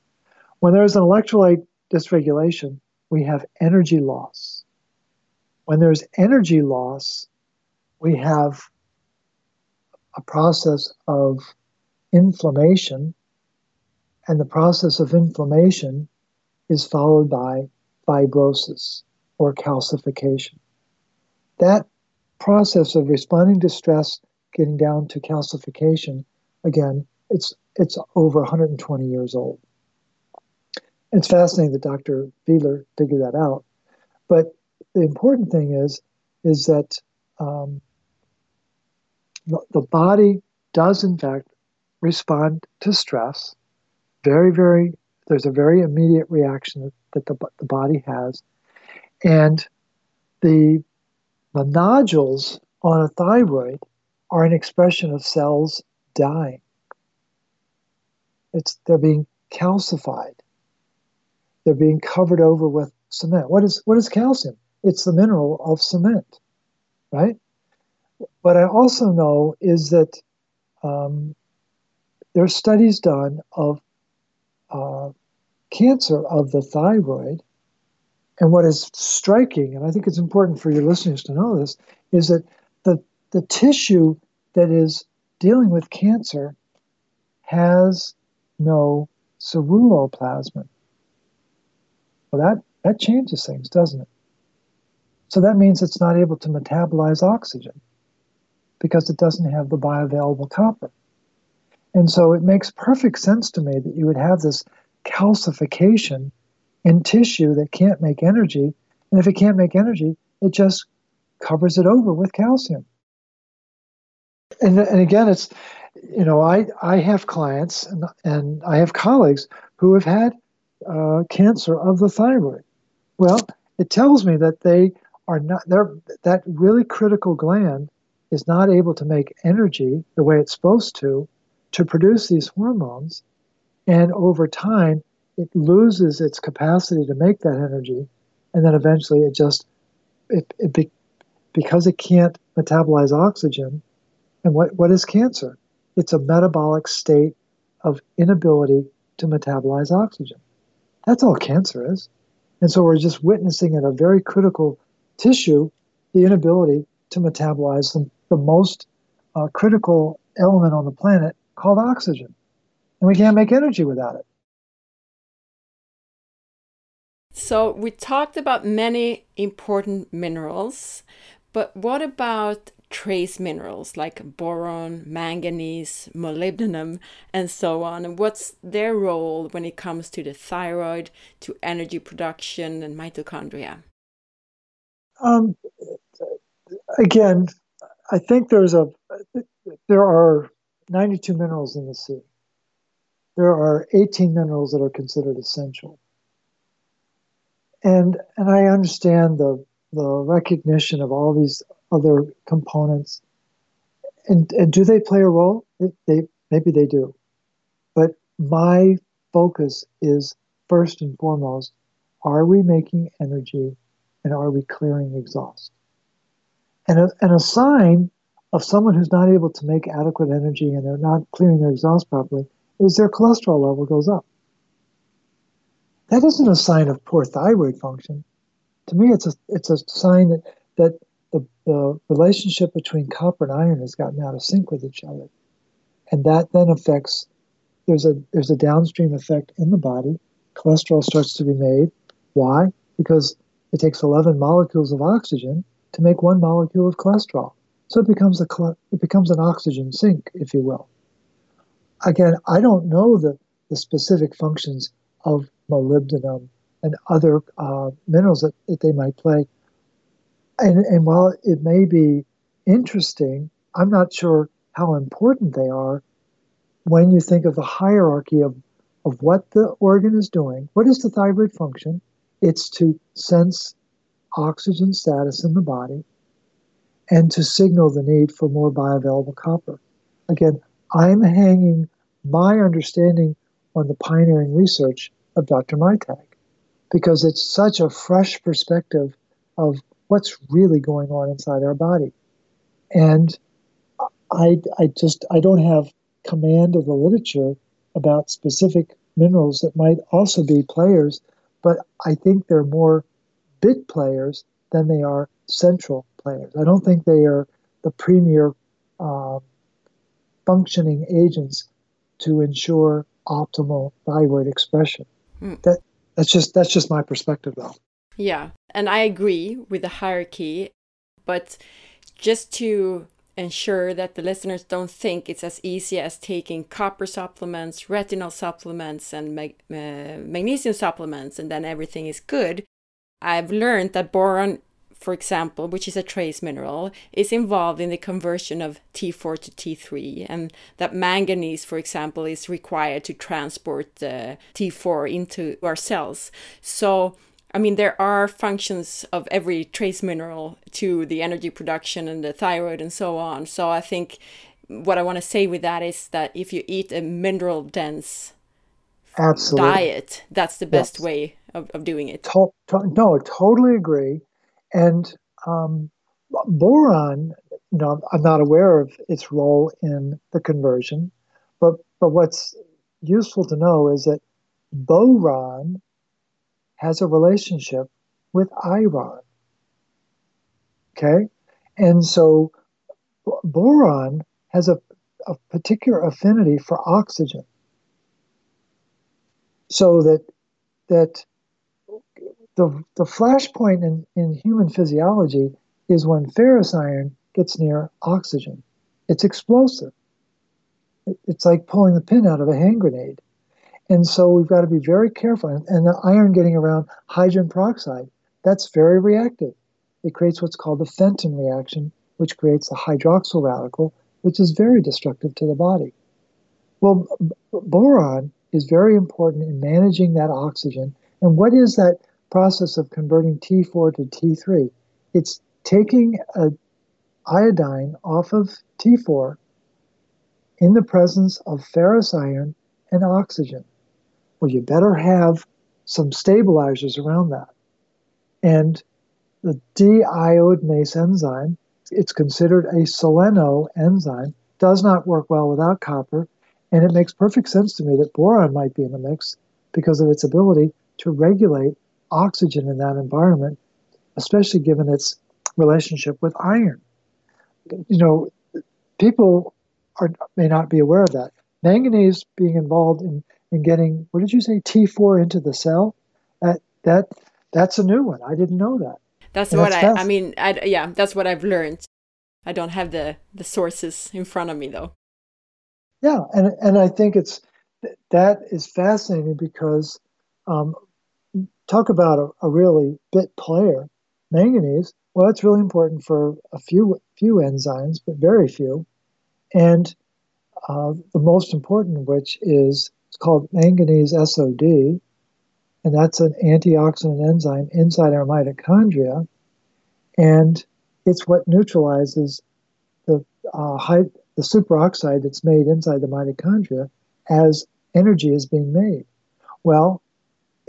Speaker 2: When there's an electrolyte dysregulation, we have energy loss. When there's energy loss, we have a process of inflammation, and the process of inflammation is followed by fibrosis or calcification. That process of responding to stress, getting down to calcification, again, it's it's over 120 years old. It's fascinating that Dr. Fiedler figured that out. But the important thing is, is that um, the, the body does in fact respond to stress. Very, very, there's a very immediate reaction that, the, the body has. And the, the nodules on a thyroid are an expression of cells dying. It's, they're being calcified. They're being covered over with cement. What is, what is calcium? It's the mineral of cement, right? What I also know is that um, there are studies done of uh, cancer of the thyroid. And what is striking, and I think it's important for your listeners to know this, is that the, the tissue that is dealing with cancer has no ceruloplasmin. Well, that, that changes things, doesn't it? So that means it's not able to metabolize oxygen because it doesn't have the bioavailable copper. And so it makes perfect sense to me that you would have this calcification in tissue that can't make energy. And if it can't make energy, it just covers it over with calcium. And, and again, it's, you know, I, I have clients and, and I have colleagues who have had uh, cancer of the thyroid. Well, it tells me that they are not, they're, that really critical gland is not able to make energy the way it's supposed to to produce these hormones. And over time, it loses its capacity to make that energy. And then eventually it just, it, it be, because it can't metabolize oxygen. And what, what is cancer? It's a metabolic state of inability to metabolize oxygen. That's all cancer is. And so we're just witnessing in a very critical tissue the inability to metabolize the, the most uh, critical element on the planet called oxygen. And we can't make energy without it.
Speaker 1: So, we talked about many important minerals, but what about trace minerals like boron, manganese, molybdenum, and so on? And what's their role when it comes to the thyroid, to energy production, and mitochondria?
Speaker 2: Um, again, I think there's a there are 92 minerals in the sea. There are 18 minerals that are considered essential. And and I understand the the recognition of all these other components. And, and do they play a role? They maybe they do. But my focus is first and foremost, are we making energy and are we clearing exhaust? And a, and a sign of someone who's not able to make adequate energy and they're not clearing their exhaust properly is their cholesterol level goes up. That isn't a sign of poor thyroid function. To me, it's a it's a sign that that the, the relationship between copper and iron has gotten out of sync with each other, and that then affects. There's a there's a downstream effect in the body. Cholesterol starts to be made. Why? Because it takes 11 molecules of oxygen to make one molecule of cholesterol. So it becomes a it becomes an oxygen sink, if you will. Again, I don't know the, the specific functions of molybdenum and other uh, minerals that, that they might play. And, and while it may be interesting, I'm not sure how important they are when you think of the hierarchy of, of what the organ is doing. What is the thyroid function? It's to sense oxygen status in the body and to signal the need for more bioavailable copper. Again, I'm hanging my understanding on the pioneering research of Dr. Maytag because it's such a fresh perspective of what's really going on inside our body. And I, I just I don't have command of the literature about specific minerals that might also be players, but I think they're more bit players than they are central players. I don't think they are the premier uh, functioning agents to ensure optimal thyroid expression. Mm. That that's just that's just my perspective, though.
Speaker 1: Yeah, and I agree with the hierarchy, but just to ensure that the listeners don't think it's as easy as taking copper supplements, retinol supplements, and mag uh, magnesium supplements, and then everything is good. I've learned that boron, for example, which is a trace mineral, is involved in the conversion of T4 to T3, and that manganese, for example, is required to transport the T4 into our cells. So I mean, there are functions of every trace mineral to the energy production and the thyroid and so on. So I think what I want to say with that is that if you eat a mineral dense Absolutely. diet, that's the best yes. way of, of doing it.
Speaker 2: To- to- no, totally agree. And um, boron, you know, I'm not aware of its role in the conversion, but but what's useful to know is that boron has a relationship with iron. Okay? And so boron has a, a particular affinity for oxygen. So that that the, the flashpoint in, in human physiology is when ferrous iron gets near oxygen. It's explosive. It's like pulling the pin out of a hand grenade. And so we've got to be very careful. And the iron getting around hydrogen peroxide, that's very reactive. It creates what's called the Fenton reaction, which creates a hydroxyl radical, which is very destructive to the body. Well, boron is very important in managing that oxygen. And what is that process of converting T4 to T3? It's taking a iodine off of T4 in the presence of ferrous iron and oxygen. Well, you better have some stabilizers around that. And the deiodinase enzyme, it's considered a seleno enzyme, does not work well without copper. And it makes perfect sense to me that boron might be in the mix because of its ability to regulate oxygen in that environment, especially given its relationship with iron. You know, people are, may not be aware of that. Manganese being involved in and getting what did you say T4 into the cell? That that that's a new one. I didn't know that.
Speaker 1: That's and what that's I fast. I mean I yeah, that's what I've learned. I don't have the the sources in front of me though.
Speaker 2: Yeah, and and I think it's that is fascinating because um, talk about a, a really bit player, manganese. Well, it's really important for a few few enzymes, but very few, and uh, the most important which is it's called manganese SOD, and that's an antioxidant enzyme inside our mitochondria, and it's what neutralizes the uh, high, the superoxide that's made inside the mitochondria as energy is being made. Well,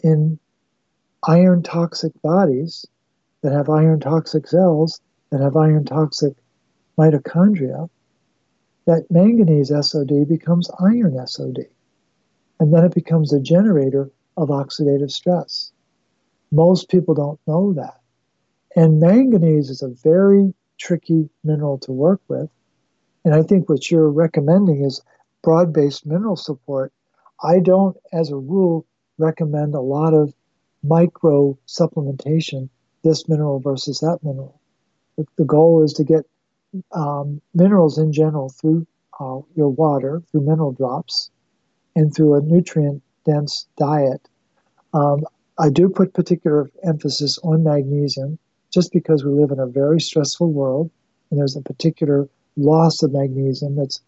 Speaker 2: in iron toxic bodies that have iron toxic cells that have iron toxic mitochondria, that manganese SOD becomes iron SOD and then it becomes a generator of oxidative stress. Most people don't know that. And manganese is a very tricky mineral to work with. And I think what you're recommending is broad based mineral support. I don't, as a rule, recommend a lot of micro supplementation, this mineral versus that mineral. The, goal is to get um, minerals in general through uh, your water, through mineral drops, and through a nutrient dense diet. Um, I do put particular emphasis on magnesium just because we live in a very stressful world and there's a particular loss of magnesium that's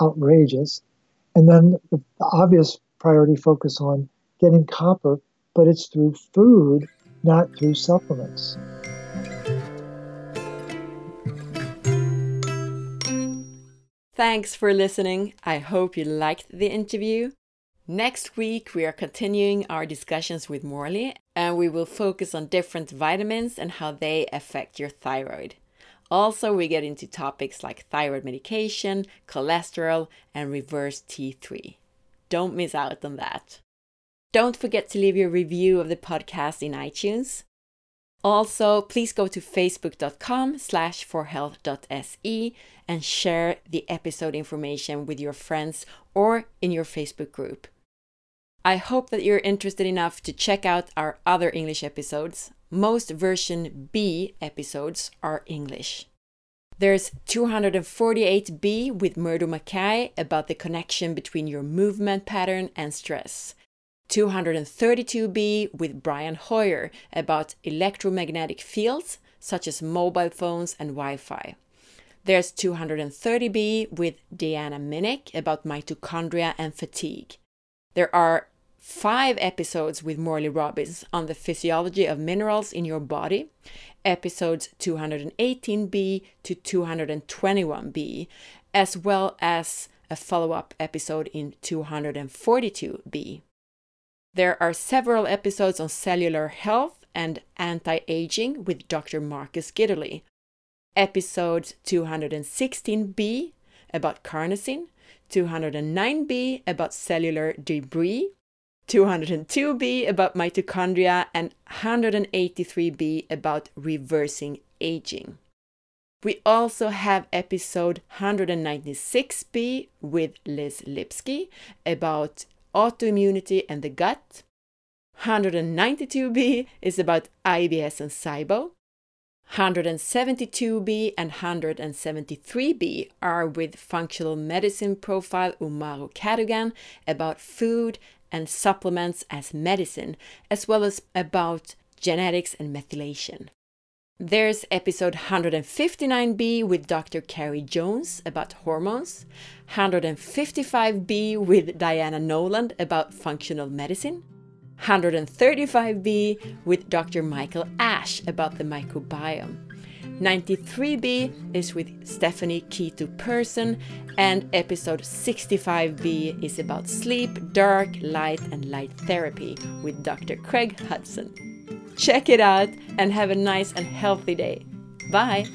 Speaker 2: outrageous. And then the, the obvious priority focus on getting copper, but it's through food, not through supplements.
Speaker 1: Thanks for listening. I hope you liked the interview. Next week, we are continuing our discussions with Morley and we will focus on different vitamins and how they affect your thyroid. Also, we get into topics like thyroid medication, cholesterol, and reverse T3. Don't miss out on that. Don't forget to leave your review of the podcast in iTunes. Also, please go to facebook.com slash forhealth.se and share the episode information with your friends or in your Facebook group. I hope that you're interested enough to check out our other English episodes. Most version B episodes are English. There's 248b with Murdo Mackay about the connection between your movement pattern and stress. 232b with Brian Hoyer about electromagnetic fields such as mobile phones and Wi Fi. There's 230b with Deanna Minich about mitochondria and fatigue. There are five episodes with Morley Robbins on the physiology of minerals in your body, episodes 218b to 221b, as well as a follow up episode in 242b. There are several episodes on cellular health and anti aging with Dr. Marcus Gitterle. Episode 216b about carnosine, 209b about cellular debris, 202b about mitochondria, and 183b about reversing aging. We also have episode 196b with Liz Lipski about autoimmunity and the gut. 192b is about IBS and SIBO. 172b and 173b are with functional medicine profile Umahro Cadogan about food and supplements as medicine, as well as about genetics and methylation. There's episode 159b with Dr. Carrie Jones about hormones, 155b with Diana Noland about functional medicine, 135b with Dr. Michael Ash about the microbiome. 93b is with Stephanie Keto Person, and episode 65b is about sleep, dark, light, and light therapy with Dr. Craig Hudson. Check it out and have a nice and healthy day. Bye!